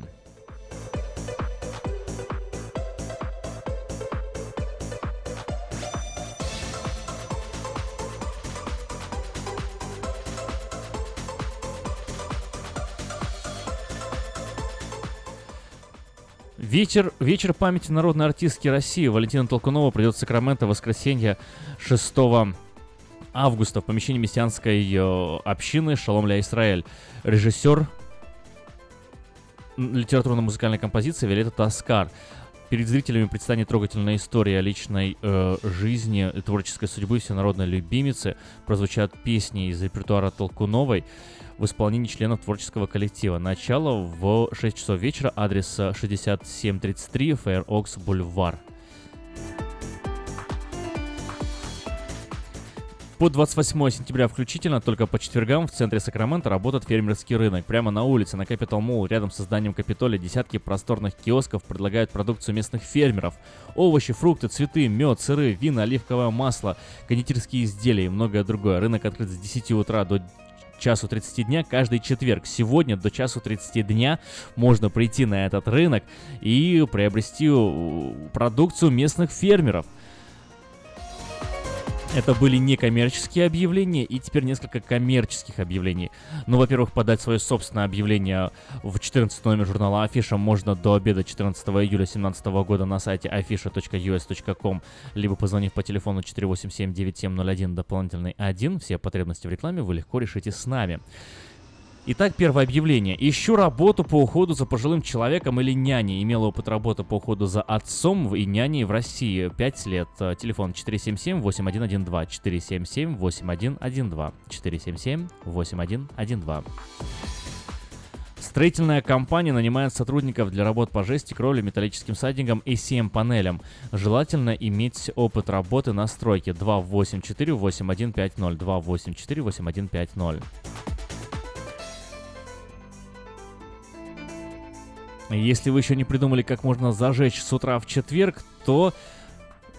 S3: Вечер, вечер памяти народной артистки России Валентина Толкунова придет в Сакраменто в воскресенье 6 августа в помещении мессианской э, общины Шалом Ля Исраэль. Режиссер литературно-музыкальной композиции Виолетта Таскар. Перед зрителями предстанет трогательная история личной э, жизни творческой судьбы всенародной любимицы. Прозвучат песни из репертуара Толкуновой в исполнении членов творческого коллектива. Начало в 6 часов вечера, адрес э, 6733 Fair Oaks Бульвар. По 28 сентября включительно, только по четвергам в центре Сакрамента работает фермерский рынок. Прямо на улице, на Capital Mall, рядом с зданием Капитолия, десятки просторных киосков предлагают продукцию местных фермеров. Овощи, фрукты, цветы, мед, сыры, вина, оливковое масло, кондитерские изделия и многое другое. Рынок открыт с 10 утра до часу 30 дня каждый четверг. Сегодня до часу 30 дня можно прийти на этот рынок и приобрести э, продукцию местных фермеров. Это были некоммерческие объявления и теперь несколько коммерческих объявлений. Ну, во-первых, подать свое собственное объявление в 14 номер журнала Афиша можно до обеда 14 июля 2017 года на сайте afisha.us.com, либо позвонив по телефону 487-9701 дополнительный 1. Все потребности в рекламе вы легко решите с нами. Итак, первое объявление. Ищу работу по уходу за пожилым человеком или няней. Имела опыт работы по уходу за отцом и няней в России. 5 лет. Э, Телефон 477-8112. 477-8112. 477-8112. Строительная компания нанимает сотрудников для работ по жести, кровле, металлическим сайдингам и CM-панелям. Желательно иметь опыт работы на стройке 284-8150. 284-8150. Если вы еще не придумали, как можно зажечь с утра в четверг, то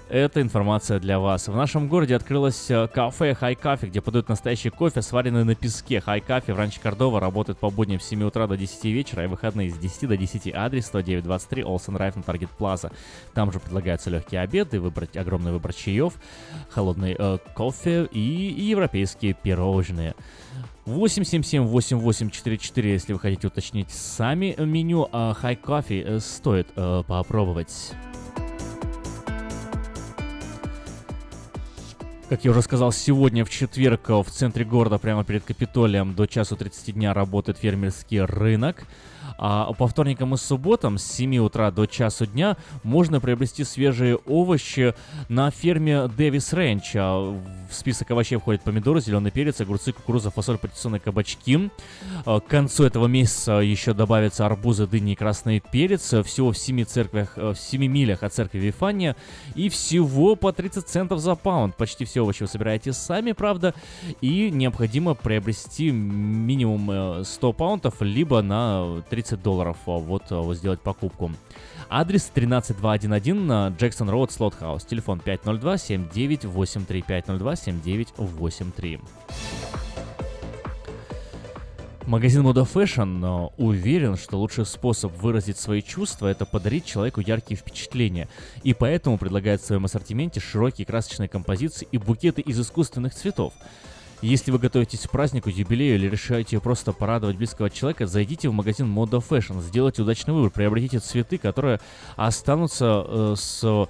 S3: эта информация для вас. В нашем городе открылось э, кафе Хай Кафе, где подают настоящий кофе, сваренный на песке. Хай Кафе в Ранче Кордова работает по будням с 7 утра до 10 вечера и выходные с 10 до 10. Адрес 10923 Олсен Райф на Таргет Плаза. Там же предлагаются легкие обеды, выбрать огромный выбор чаев, холодный э, кофе и, и европейские пирожные. 877-8844, если вы хотите уточнить сами меню, а High Coffee э, стоит э, попробовать. Как я уже сказал, сегодня в четверг э, в центре города, прямо перед Капитолием, до часу 30 дня работает фермерский рынок. А по вторникам и субботам с 7 утра до часу дня можно приобрести свежие овощи на ферме Дэвис Рэнч. А в список овощей входят помидоры, зеленый перец, огурцы, кукуруза, фасоль, патиссоны, кабачки. А К концу этого месяца еще добавятся арбузы, дыни и красный перец. Всего в 7 церквях, э, в 7 милях от церкви Вифания. И всего по 30 центов за паунд. Почти все овощи вы собираете сами, правда. И необходимо приобрести минимум э, 100 паунтов, либо на 30 долларов а, вот, а, вот сделать покупку. Адрес 13211 на Джексон Роуд, Слот Хаус. Телефон 502-7983. 502-7983. Магазин Moda Fashion уверен, что лучший способ выразить свои чувства – это подарить человеку яркие впечатления, и поэтому предлагает в своем ассортименте широкие красочные композиции и букеты из искусственных цветов. Если вы готовитесь к празднику, юбилею или решаете просто порадовать близкого человека, зайдите в магазин Moda Fashion, сделайте удачный выбор, приобретите цветы, которые останутся э, с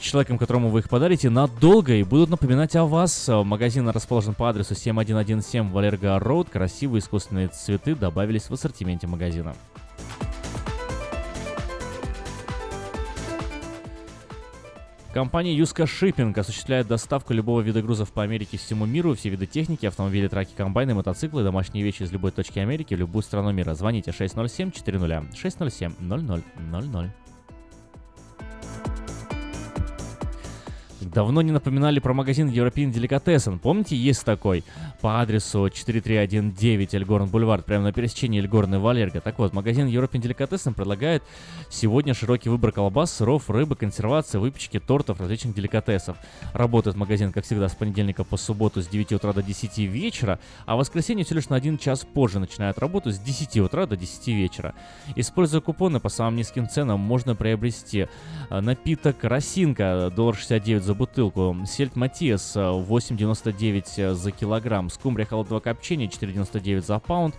S3: человеком, которому вы их подарите, надолго и будут напоминать о вас. Магазин расположен по адресу 7117 Валерго Роуд. Красивые искусственные цветы добавились в ассортименте магазина. Компания Юска Shipping осуществляет доставку любого вида грузов по Америке всему миру, все виды техники, автомобили, траки, комбайны, мотоциклы, домашние вещи из любой точки Америки в любую страну мира. Звоните 607 400 Давно не напоминали про магазин European Delicatessen. Помните, есть такой? По адресу 4319 Эльгорн Бульвар, прямо на пересечении Эльгорн и Валерго. Так вот, магазин European Delicatessen предлагает сегодня широкий выбор колбас, сыров, рыбы, консервации, выпечки, тортов, различных деликатесов. Работает магазин, как всегда, с понедельника по субботу с 9 утра до 10 вечера, а в воскресенье всего лишь на один час позже начинает работу с 10 утра до 10 вечера. Используя купоны по самым низким ценам, можно приобрести э, напиток «Росинка» доллар 69 за бутылку, сельдь Матиас 8,99 за килограмм, скумбрия холодного копчения 4,99 за паунд,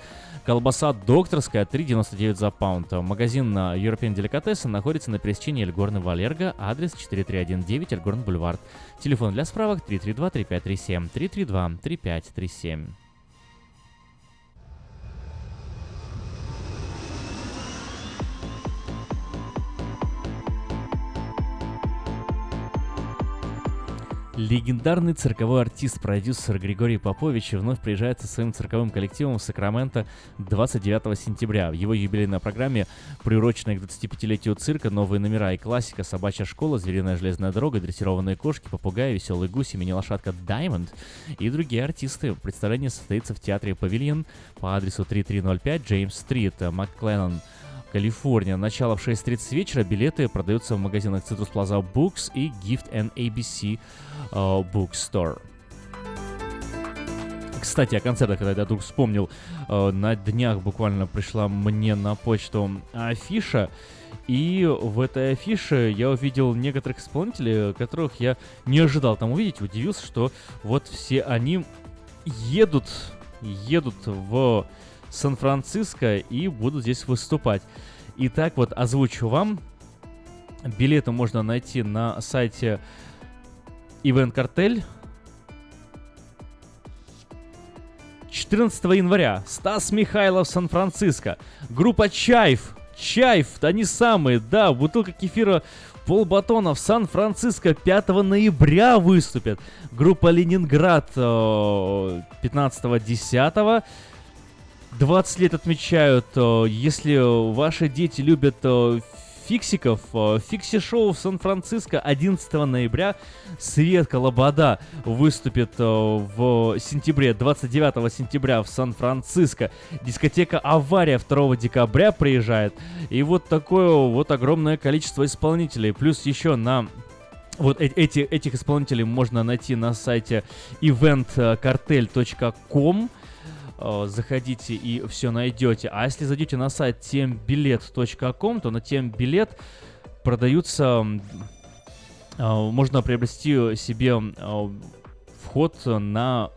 S3: колбаса докторская 3,99 за паунд. Магазин на European Delicatessen находится на пересечении Эльгорн и Валерго, адрес 4319 Эльгорн Бульвар. Телефон для справок 332-3537, 332-3537. Легендарный цирковой артист, продюсер Григорий Попович вновь приезжает со своим цирковым коллективом в Сакраменто 29 сентября. В его юбилейной программе, приуроченной к 25-летию цирка, новые номера и классика, собачья школа, звериная железная дорога, дрессированные кошки, попугаи, веселый гусь, мини-лошадка Даймонд и другие артисты. Представление состоится в театре Павильон по адресу 3305 Джеймс-стрит, Маккленнон, Калифорния. Начало в 6.30 вечера. Билеты продаются в магазинах Citrus Plaza Books и Gift and ABC uh, Bookstore. Кстати, о концертах, когда я вдруг вспомнил, э, на днях буквально пришла мне на почту афиша, и в этой афише я увидел некоторых исполнителей, которых я не ожидал там увидеть, удивился, что вот все они едут, едут в Сан-Франциско и будут здесь выступать. Итак, вот озвучу вам. Билеты можно найти на сайте Event Cartel. 14 января. Стас Михайлов, Сан-Франциско. Группа Чайф. Чайф, они самые, да, бутылка кефира полбатона в Сан-Франциско 5 ноября выступят. Группа Ленинград 15-10. 20 лет отмечают. э, Если ваши дети любят э, фиксиков, э, фикси-шоу в Сан-Франциско 11 ноября Светка Лобода выступит в сентябре, 29 сентября в Сан-Франциско. Дискотека «Авария» 2 декабря приезжает. И вот такое вот огромное количество исполнителей. Плюс еще на вот эти, этих исполнителей можно найти на сайте eventcartel.com. Э, Заходите и все найдете. А если зайдете на сайт тембилет.ком, то на тембилет продаются... э, Можно приобрести себе э, вход на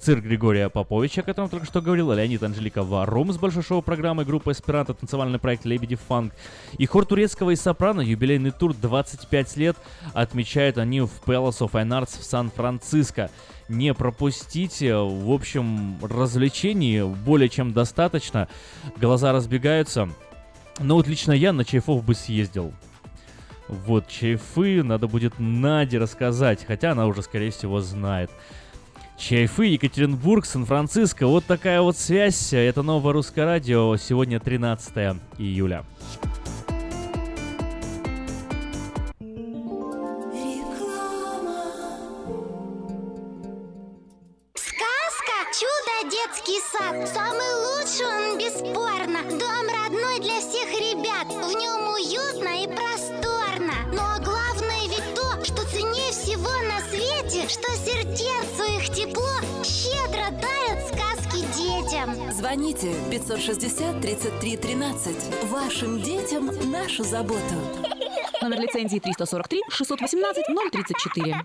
S3: цирк Григория Поповича, о котором только что говорил, Леонид Анжелика Варум с большой шоу-программой группы «Эсперанто», танцевальный проект «Лебеди Фанк» и хор турецкого и сопрано, юбилейный тур 25 лет, отмечают они в Palace of Fine Arts в Сан-Франциско. Не пропустите, в общем, развлечений более чем достаточно, глаза разбегаются. Но вот лично я на Чайфов бы съездил. Вот, Чайфы надо будет Наде рассказать, хотя она уже, скорее всего, знает. Чайфы, Екатеринбург, Сан-Франциско. Вот такая вот связь. Это новое русское радио. Сегодня 13 июля.
S26: Сказка «Чудо детский сад». Самый лучший он бесспорно. Дом родной для всех ребят. В нем уютно и просторно. Что сердцу их тепло щедро дарят сказки детям.
S27: Звоните 560 33 13. Вашим детям нашу заботу.
S17: Номер лицензии 343 618 034.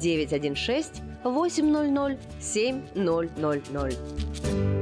S4: 916 800 7000.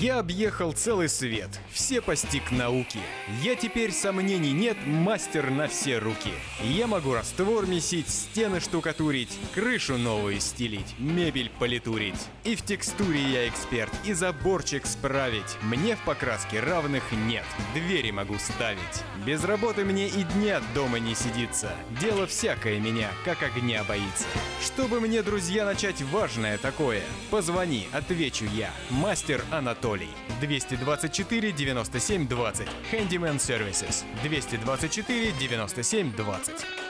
S28: Я объехал целый свет, все постиг науки. Я теперь сомнений нет, мастер на все руки. Я могу раствор месить, стены штукатурить, крышу новую стелить, мебель политурить. И в текстуре я эксперт, и заборчик справить. Мне в покраске равных нет, двери могу ставить. Без работы мне и дня дома не сидится. Дело всякое меня, как огня боится. Чтобы мне, друзья, начать важное такое, позвони, отвечу я. Мастер Анатолий. 224 97 20. Handyman Services. 224 97 20.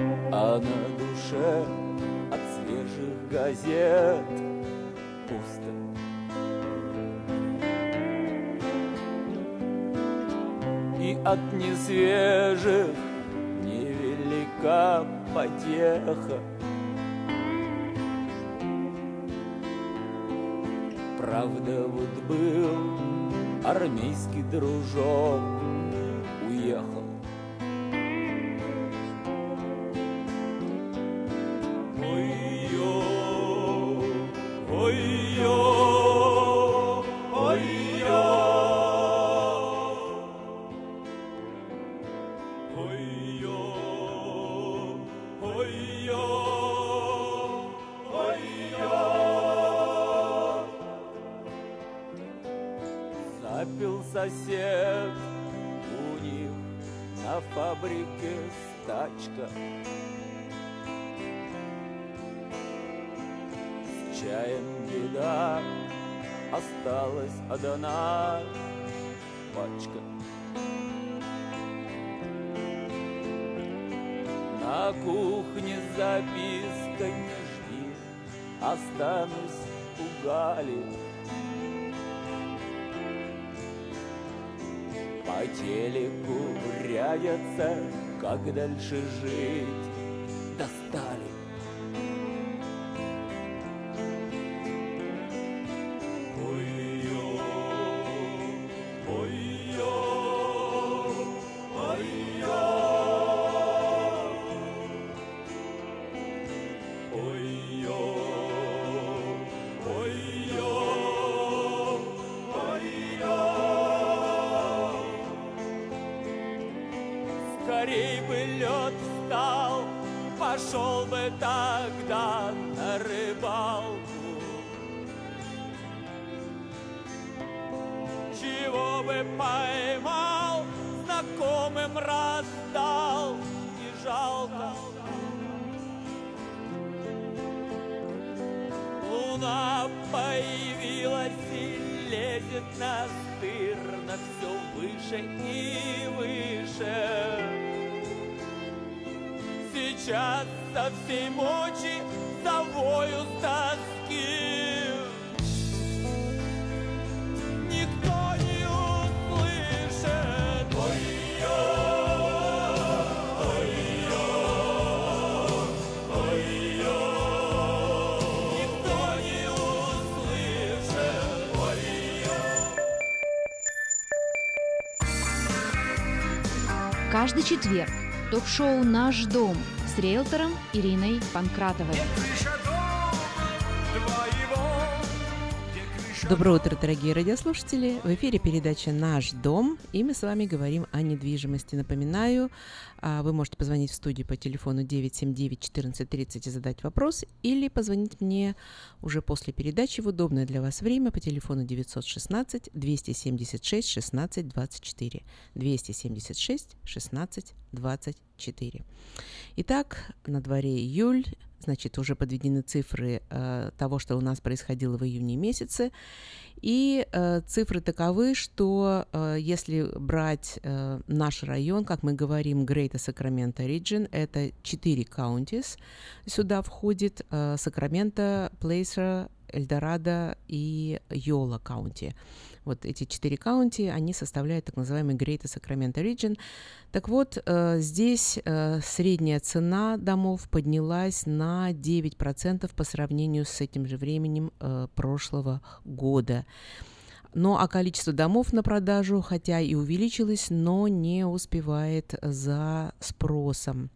S29: А на душе от свежих газет пусто. И от несвежих невелика потеха. Правда, вот был армейский дружок дальше жить. Со всей мочи завою с тоски. Никто не услышит. Ой-ё, ой-ё, ой-ё. Никто не услышит. Ой-ё.
S30: Каждый четверг ток-шоу «Наш дом» риэлтором Ириной Панкратовой.
S31: Доброе утро, дорогие радиослушатели! В эфире передача «Наш дом», и мы с вами говорим о недвижимости. Напоминаю, а, вы можете позвонить в студию по телефону 979-1430 и задать вопрос, или позвонить мне уже после передачи в удобное для вас время по телефону 916-276-16-24. 276-16-24. Итак, на дворе июль, значит, уже подведены цифры э, того, что у нас происходило в июне месяце. И э, цифры таковы, что э, если брать э, наш район, как мы говорим, Greater Sacramento Region, это 4 counties. Сюда входит э, Сакраменто, Плейсер, Эльдорадо и Йола каунти. Вот эти четыре каунти, они составляют так называемый Greater Sacramento Region. Так вот, э, здесь э, средняя цена домов поднялась на 9% по сравнению с этим же временем э, прошлого года. Ну а количество домов на продажу, хотя и увеличилось, но не успевает за спросом.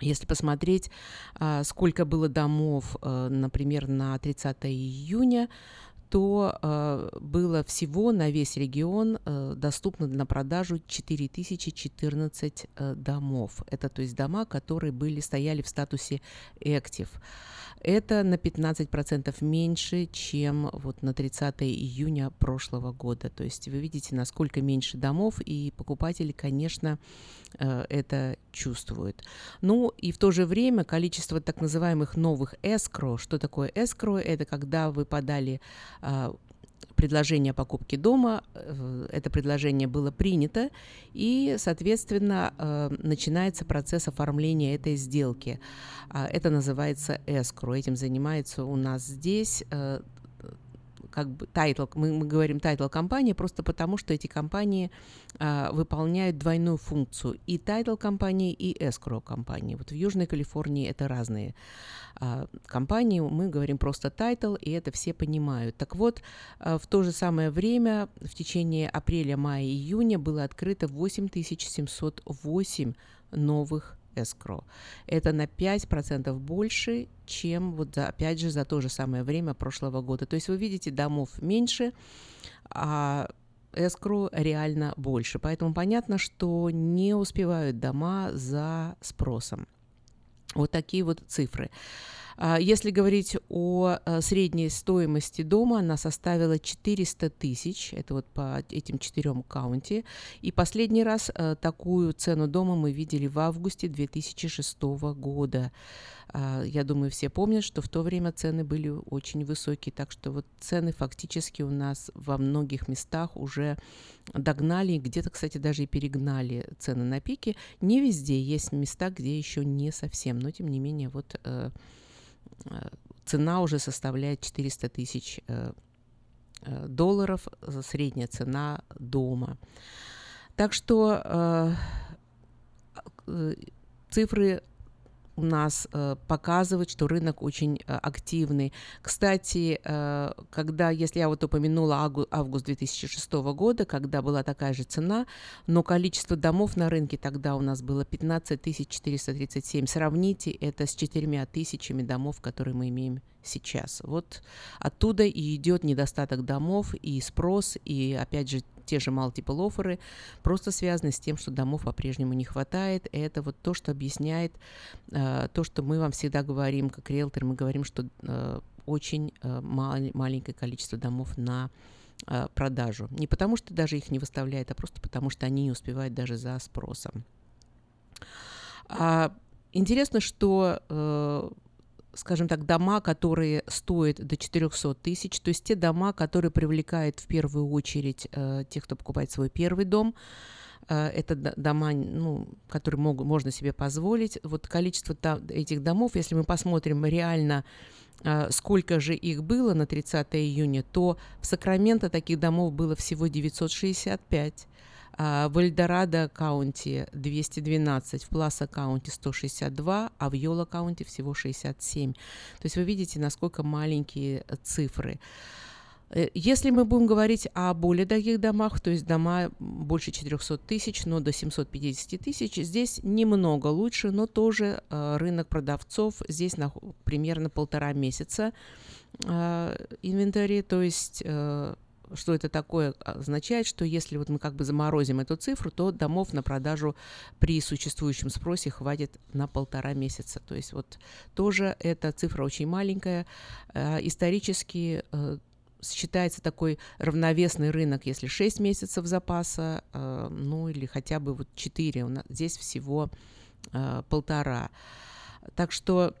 S31: Если посмотреть, а, сколько было домов, а, например, на 30 июня, то э, было всего на весь регион э, доступно на продажу 4014 э, домов. Это то есть дома, которые были, стояли в статусе active. Это на 15% меньше, чем вот на 30 июня прошлого года. То есть вы видите, насколько меньше домов, и покупатели, конечно, э, это чувствуют. Ну и в то же время количество так называемых новых escrow. Что такое escrow? Это когда вы подали а, предложение о покупке дома, э, это предложение было принято, и, соответственно, э, начинается процесс оформления этой сделки. А, Это называется escrow. Этим занимается у нас здесь э, как бы title, мы, мы говорим title компания просто потому, что эти компании а, выполняют двойную функцию и title компании, и escrow компании. Вот в Южной Калифорнии это разные а, компании, мы говорим просто title, и это все понимают. Так вот, а, в то же самое время, в течение апреля, мая июня было открыто 8708 новых escrow. Это на 5% больше, чем вот за, опять же за то же самое время прошлого года. То есть вы видите, домов меньше, а escrow реально больше. Поэтому понятно, что не успевают дома за спросом. Вот такие вот цифры. А, если говорить о э, средней стоимости дома, она составила 400 тысяч, это вот по этим четырем каунти. И последний раз э, такую цену дома мы видели в августе 2006 года. А, я думаю, все помнят, что в то время цены были очень высокие, так что вот цены фактически у нас во многих местах уже догнали, где-то, кстати, даже и перегнали цены на пике. Не везде есть места, где еще не совсем, но тем не менее вот э, цена уже составляет 400 тысяч э, э, долларов, средняя цена дома. Так что цифры у нас э, показывает, что рынок очень э, активный. Кстати, э, когда, если я вот упомянула авгу, август 2006 года, когда была такая же цена, но количество домов на рынке тогда у нас было 15 437. Сравните это с 4 тысячами домов, которые мы имеем сейчас. Вот оттуда и идет недостаток домов, и спрос, и опять же те же multiple офферы просто связаны с тем, что домов по-прежнему не хватает. И это вот то, что объясняет э, то, что мы вам всегда говорим, как риэлтор, мы говорим, что э, очень э, мал- маленькое количество домов на э, продажу. Не потому, что даже их не выставляют, а просто потому, что они не успевают даже за спросом. А, интересно, что э, скажем так, дома, которые стоят до 400 тысяч, то есть те дома, которые привлекают в первую очередь э, тех, кто покупает свой первый дом, э, это дома, ну, которые могут, можно себе позволить. Вот количество этих домов, если мы посмотрим реально, э, сколько же их было на 30 июня, то в Сакраменто таких домов было всего 965. А, в Эльдорадо каунти 212, в Пласа каунти 162, а в Йола каунти всего 67. То есть вы видите, насколько маленькие цифры. Э, если мы будем говорить о более дорогих домах, то есть дома больше 400 тысяч, но до 750 тысяч, здесь немного лучше, но тоже э, рынок продавцов здесь на примерно полтора месяца э, инвентаря, то есть э, что это такое означает, что если вот мы как бы заморозим эту цифру, то домов на продажу при существующем спросе хватит на полтора месяца. То есть вот тоже эта цифра очень маленькая. Э, исторически э, считается такой равновесный рынок, если 6 месяцев запаса, э, ну или хотя бы вот 4, у нас здесь всего полтора. Так что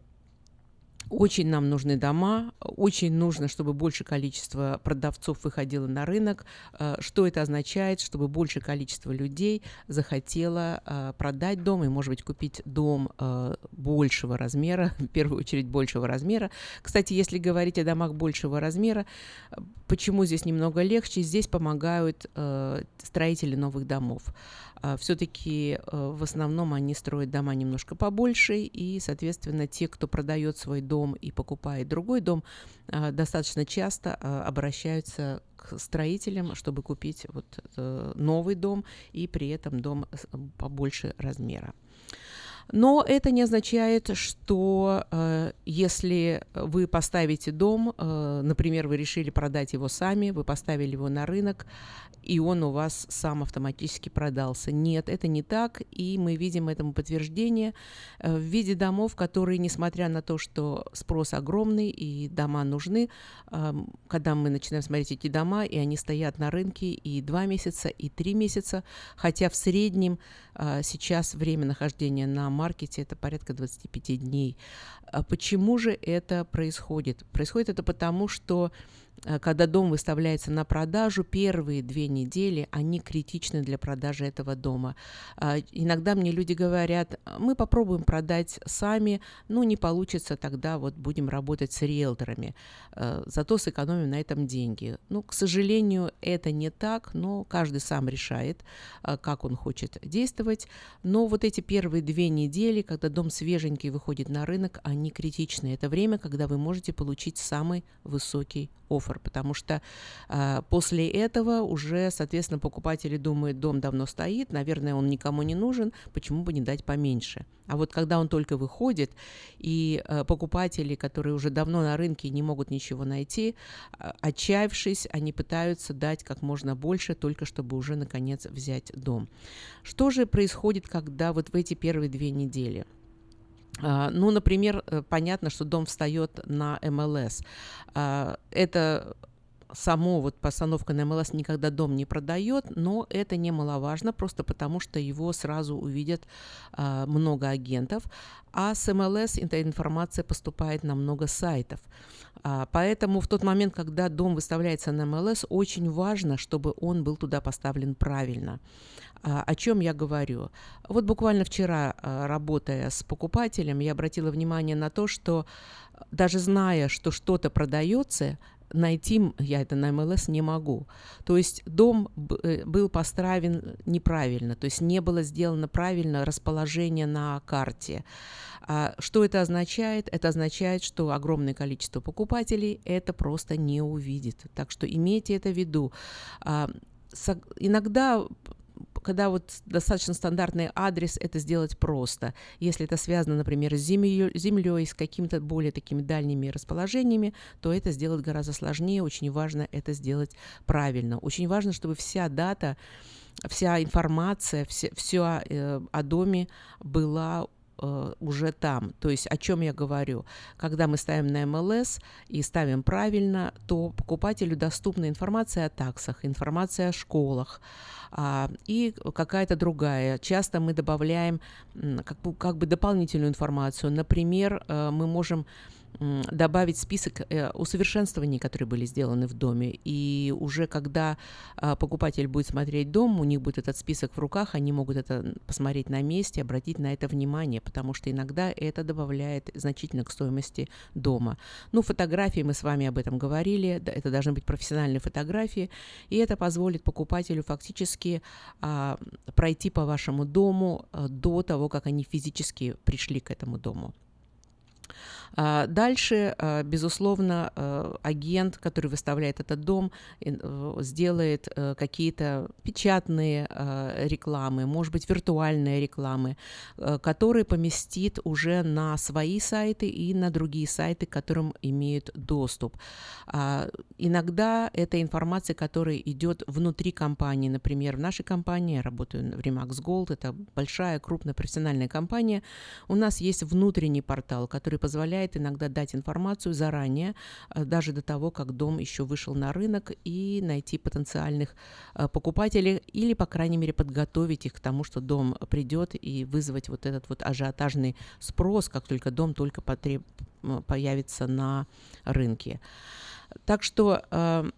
S31: очень нам нужны дома, очень нужно, чтобы больше количество продавцов выходило на рынок. Э, что это означает? Чтобы большее количество людей захотело э, продать дом и, может быть, купить дом э, большего размера, в первую очередь большего размера. Кстати, если говорить о домах большего размера, почему здесь немного легче? Здесь помогают строители новых домов. А, все-таки э, в основном они строят дома немножко побольше, и, соответственно, те, кто продает свой дом и покупает другой дом, а, достаточно часто а, обращаются к строителям, чтобы купить вот э, новый дом и при этом дом побольше размера. Но это не означает, что э, если вы поставите дом, э, например, вы решили продать его сами, вы поставили его на рынок, и он у вас сам автоматически продался. Нет, это не так, и мы видим этому подтверждение э, в виде домов, которые, несмотря на то, что спрос огромный и дома нужны, э, когда мы начинаем смотреть эти дома, и они стоят на рынке и два месяца, и три месяца, хотя в среднем сейчас время нахождения на маркете это порядка 25 дней. А почему же это происходит? Происходит это потому, что когда дом выставляется на продажу, первые две недели, они критичны для продажи этого дома. А, иногда мне люди говорят, мы попробуем продать сами, ну не получится, тогда вот будем работать с риэлторами, э, зато сэкономим на этом деньги. Ну, к сожалению, это не так, но каждый сам решает, э, как он хочет действовать. Но вот эти первые две недели, когда дом свеженький выходит на рынок, они критичны. Это время, когда вы можете получить самый высокий офер, потому что э, после этого уже, соответственно, покупатели думают, дом давно стоит, наверное, он никому не нужен, почему бы не дать поменьше. А вот когда он только выходит, и э, покупатели, которые уже давно на рынке не могут ничего найти, э, отчаявшись, они пытаются дать как можно больше, только чтобы уже наконец взять дом. Что же происходит, когда вот в эти первые две недели? Uh, ну, например, э, понятно, что дом встает на МЛС. Uh, это само вот постановка на МЛС никогда дом не продает, но это немаловажно, просто потому что его сразу увидят а, много агентов, а с МЛС эта информация поступает на много сайтов. А, поэтому в тот момент, когда дом выставляется на МЛС, очень важно, чтобы он был туда поставлен правильно. А, о чем я говорю? Вот буквально вчера, а, работая с покупателем, я обратила внимание на то, что даже зная, что что-то продается, найти я это на МЛС не могу. То есть дом э, был построен неправильно, то есть не было сделано правильно расположение на карте. А что это означает? Это означает, что огромное количество покупателей это просто не увидит. Так что имейте это в виду. А, иногда когда вот достаточно стандартный адрес, это сделать просто. Если это связано, например, с землей, с какими-то более такими дальними расположениями, то это сделать гораздо сложнее. Очень важно это сделать правильно. Очень важно, чтобы вся дата, вся информация, все, все э, о доме была э, уже там. То есть о чем я говорю? Когда мы ставим на МЛС и ставим правильно, то покупателю доступна информация о таксах, информация о школах, а, и какая-то другая. Часто мы добавляем как бы, как бы дополнительную информацию. Например, э, мы можем добавить список э, усовершенствований, которые были сделаны в доме. И уже когда а, покупатель будет смотреть дом, у них будет этот список в руках, они могут это посмотреть на месте, обратить на это внимание, потому что иногда это добавляет значительно к стоимости дома. Ну, фотографии, мы с вами об этом говорили, это должны быть профессиональные фотографии, и это позволит покупателю фактически а, пройти по вашему дому а, до того, как они физически пришли к этому дому. А, дальше, а, безусловно, а, агент, который выставляет этот дом, э, сделает э, какие-то печатные рекламы, может быть, виртуальные рекламы, э, которые поместит уже на свои сайты и на другие сайты, к которым имеют доступ. Иногда это информация, которая идет внутри компании. Например, в нашей компании, я работаю в Remax Gold, это большая, крупная профессиональная компания, у нас есть внутренний портал, который позволяет позволяет иногда дать информацию заранее, э, даже до того, как дом еще вышел на рынок, и найти потенциальных э, покупателей или, по крайней мере, подготовить их к тому, что дом придет и вызвать вот этот вот ажиотажный спрос, как только дом только потреб... появится на рынке. Так что э,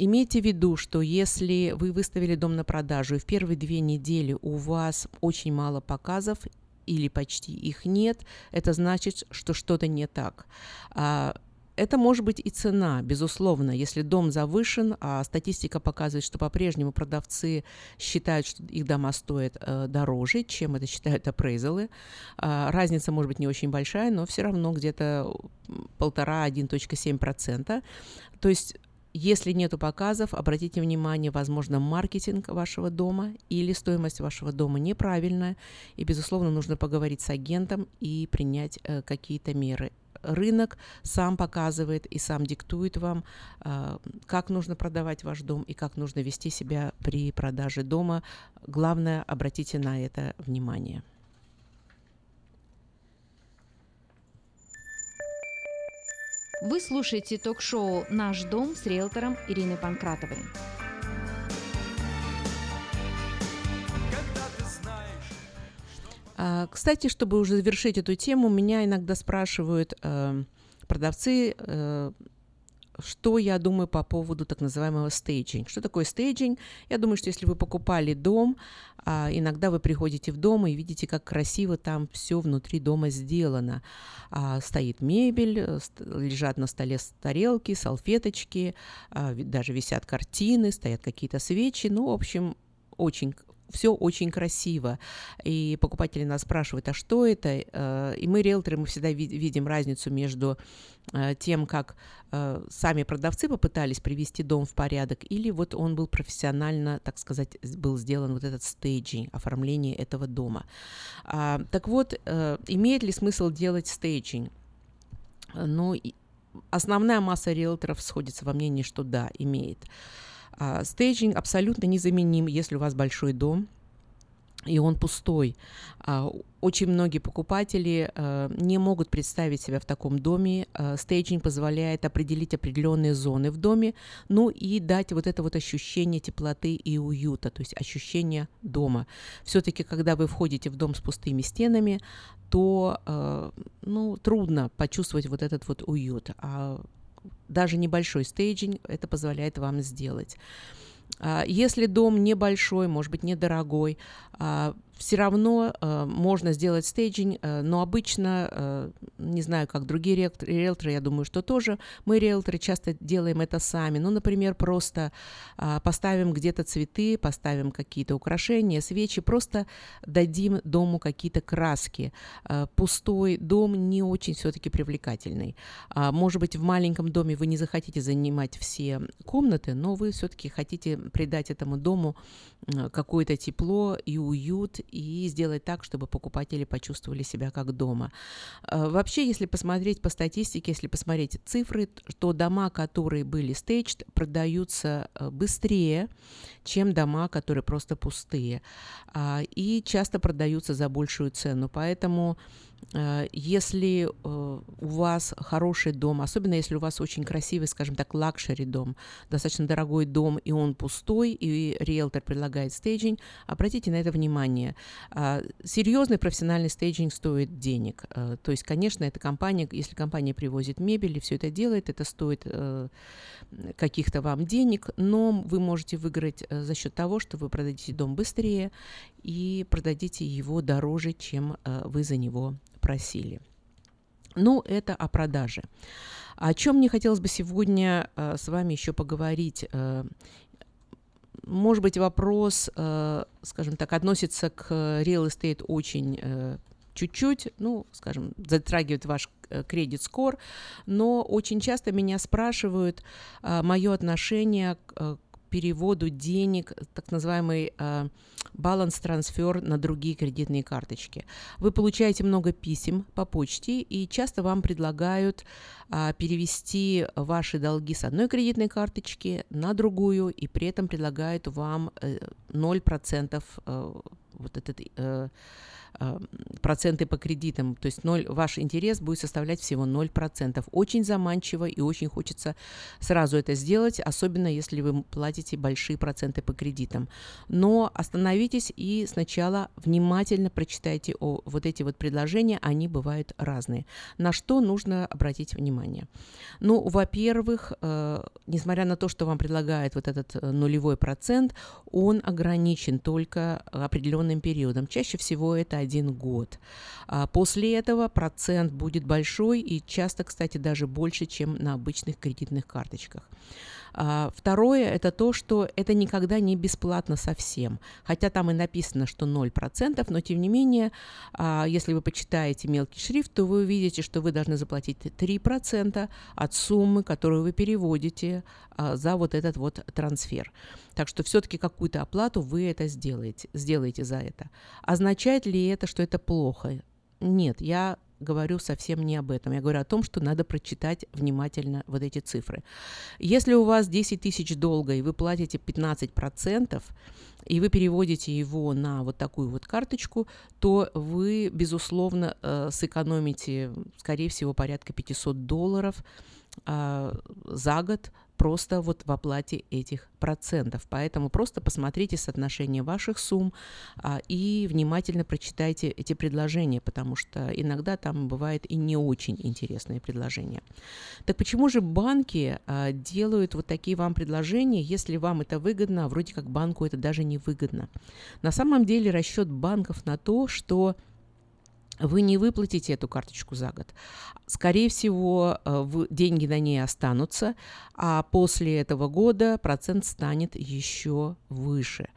S31: Имейте в виду, что если вы выставили дом на продажу, и в первые две недели у вас очень мало показов, или почти их нет, это значит, что что-то не так. А, это может быть и цена, безусловно. Если дом завышен, а статистика показывает, что по-прежнему продавцы считают, что их дома стоят э, дороже, чем это считают апрейзалы. Э, разница может быть не очень большая, но все равно где-то полтора-1.7%. То есть если нет показов, обратите внимание, возможно, маркетинг вашего дома или стоимость вашего дома неправильная, и, безусловно, нужно поговорить с агентом и принять э, какие-то меры. Рынок сам показывает и сам диктует вам, э, как нужно продавать ваш дом и как нужно вести себя при продаже дома. Главное, обратите на это внимание.
S30: Вы слушаете ток-шоу «Наш дом» с риэлтором Ириной Панкратовой.
S31: А, кстати, чтобы уже завершить эту тему, меня иногда спрашивают э, продавцы, э, что я думаю по поводу так называемого staging? Что такое staging? Я думаю, что если вы покупали дом, а, иногда вы приходите в дом и видите, как красиво там все внутри дома сделано. А, стоит мебель, э, лежат на столе тарелки, салфеточки, а, даже висят картины, стоят какие-то свечи. Ну, в общем, очень все очень красиво. И покупатели нас спрашивают, а что это? Э, и мы, риэлторы, мы всегда видим разницу между э, тем, как э, сами продавцы попытались привести дом в порядок, или вот он был профессионально, так сказать, был сделан вот этот staging, оформление этого дома. А, так вот, имеет ли смысл делать staging? Ну, основная масса риэлторов сходится во мнении, что да, имеет. А, staging абсолютно незаменим, если у вас большой дом, и он пустой. А, очень многие покупатели а, не могут представить себя в таком доме. Staging позволяет определить определенные зоны в доме, ну и дать вот это вот ощущение теплоты и уюта, то есть ощущение дома. Все-таки, когда вы входите в дом с пустыми стенами, то ну, трудно почувствовать вот этот вот уют. А даже небольшой staging это позволяет вам сделать. А, если дом небольшой, может быть, недорогой, а, все равно э, можно сделать staging, э, но обычно, э, не знаю, как другие риэлторы, риэлторы, я думаю, что тоже мы, риэлторы, часто делаем это сами. Ну, например, просто э, поставим где-то цветы, поставим какие-то украшения, свечи, просто дадим дому какие-то краски. Э, пустой дом не очень все-таки привлекательный. А, может быть, в маленьком доме вы не захотите занимать все комнаты, но вы все-таки хотите придать этому дому э, какое-то тепло и уют, и сделать так, чтобы покупатели почувствовали себя как дома. Э, вообще, если посмотреть по статистике, если посмотреть цифры, то дома, которые были staged, продаются э, быстрее, чем дома, которые просто пустые. А, и часто продаются за большую цену. Поэтому если э, у вас хороший дом, особенно если у вас очень красивый, скажем так, luxury дом, достаточно дорогой дом, и он пустой, и риэлтор предлагает staging, обратите на это внимание. А, серьезный профессиональный staging стоит денег. Э, то есть, конечно, эта компания, если компания привозит мебель и все это делает, это стоит каких-то вам денег, но вы можете выиграть за счет того, что вы продадите дом быстрее и продадите его дороже, чем вы за него просили. Ну, это о продаже. О чем мне хотелось бы сегодня э, с вами еще поговорить? Э, может быть, вопрос, э, скажем так, относится к real estate очень э, чуть-чуть, ну, скажем, затрагивает ваш кредит скор, но очень часто меня спрашивают э, мое отношение к, э, переводу денег, так называемый э, баланс-трансфер на другие кредитные карточки. Вы получаете много писем по почте, и часто вам предлагают э, перевести ваши долги с одной кредитной карточки на другую, и при этом предлагают вам э, 0% э, вот этот э, Э, проценты по кредитам, то есть 0, ваш интерес будет составлять всего 0%. Очень заманчиво и очень хочется сразу это сделать, особенно если вы платите большие проценты по кредитам. Но остановитесь и сначала внимательно прочитайте о, вот эти вот предложения, они бывают разные. На что нужно обратить внимание? Ну, во-первых, э, несмотря на то, что вам предлагает вот этот э, нулевой процент, он ограничен только определенным периодом. Чаще всего это один год. А после этого процент будет большой и часто, кстати, даже больше, чем на обычных кредитных карточках. А, второе – это то, что это никогда не бесплатно совсем. Хотя там и написано, что 0%, но тем не менее, а, если вы почитаете мелкий шрифт, то вы увидите, что вы должны заплатить 3% от суммы, которую вы переводите а, за вот этот вот трансфер. Так что все-таки какую-то оплату вы это сделаете, сделаете за это. Означает ли это, что это плохо? Нет, я говорю совсем не об этом. Я говорю о том, что надо прочитать внимательно вот эти цифры. Если у вас 10 тысяч долга, и вы платите 15%, и вы переводите его на вот такую вот карточку, то вы, безусловно, э, сэкономите, скорее всего, порядка 500 долларов э, за год просто вот в оплате этих процентов. Поэтому просто посмотрите соотношение ваших сумм а, и внимательно прочитайте эти предложения, потому что иногда там бывает и не очень интересные предложения. Так почему же банки а, делают вот такие вам предложения, если вам это выгодно, а вроде как банку это даже не выгодно? На самом деле расчет банков на то, что вы не выплатите эту карточку за год. Скорее всего, э, деньги на ней останутся, а после этого года процент станет еще выше.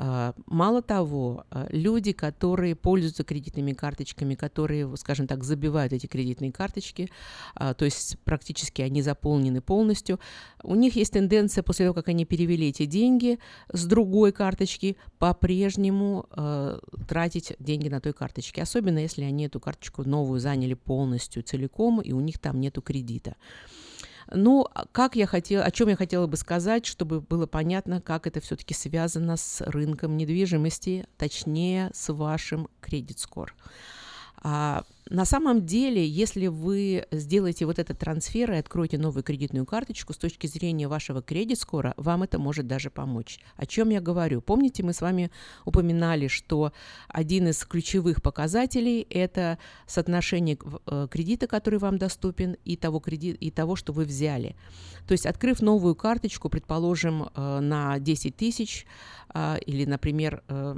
S31: А, мало того, а, люди, которые пользуются кредитными карточками, которые, скажем так, забивают эти кредитные карточки, а, то есть практически они заполнены полностью, у них есть тенденция после того, как они перевели эти деньги с другой карточки, по-прежнему тратить деньги на той карточке, особенно если они эту карточку новую заняли полностью, целиком, и у них там нету кредита. Ну, а как я хотела, о чем я хотела бы сказать, чтобы было понятно, как это все-таки связано с рынком недвижимости, точнее, с вашим кредит-скор. А, на самом деле, если вы сделаете вот этот трансфер и откроете новую кредитную карточку, с точки зрения вашего кредит-скора, вам это может даже помочь. О чем я говорю? Помните, мы с вами упоминали, что один из ключевых показателей – это соотношение э, кредита, который вам доступен, и того, кредит, и того, что вы взяли. То есть, открыв новую карточку, предположим, э, на 10 тысяч, а, или, например, э,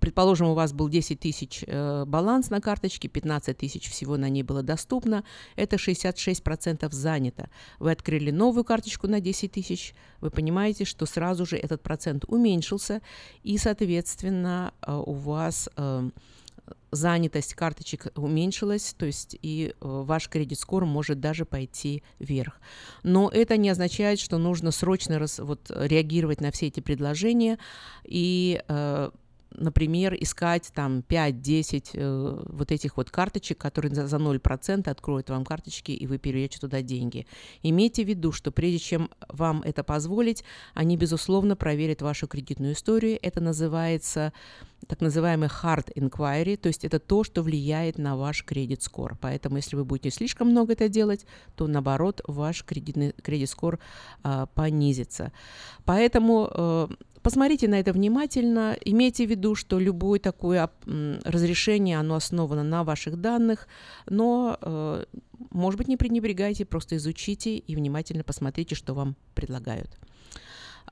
S31: Предположим, у вас был 10 тысяч э, баланс на карточке, 15 тысяч всего на ней было доступно, это 66% занято. Вы открыли новую карточку на 10 тысяч, вы понимаете, что сразу же этот процент уменьшился, и, соответственно, э, у вас э, занятость карточек уменьшилась, то есть и э, ваш кредит-скор может даже пойти вверх. Но это не означает, что нужно срочно раз, вот, реагировать на все эти предложения и э, например, искать там 5-10 э, вот этих вот карточек, которые за, за 0% откроют вам карточки, и вы переведете туда деньги. Имейте в виду, что прежде чем вам это позволить, они, безусловно, проверят вашу кредитную историю. Это называется так называемый hard inquiry, то есть это то, что влияет на ваш кредит-скор. Поэтому, если вы будете слишком много это делать, то, наоборот, ваш кредитный кредит-скор а, понизится. Поэтому а, Посмотрите на это внимательно. Имейте в виду, что любое такое разрешение, оно основано на ваших данных, но, э, может быть, не пренебрегайте, просто изучите и внимательно посмотрите, что вам предлагают.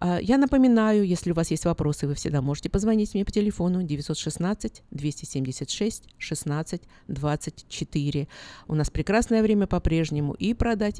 S31: А, я напоминаю, если у вас есть вопросы, вы всегда можете позвонить мне по телефону 916 276 16 24. У нас прекрасное время по-прежнему и продать,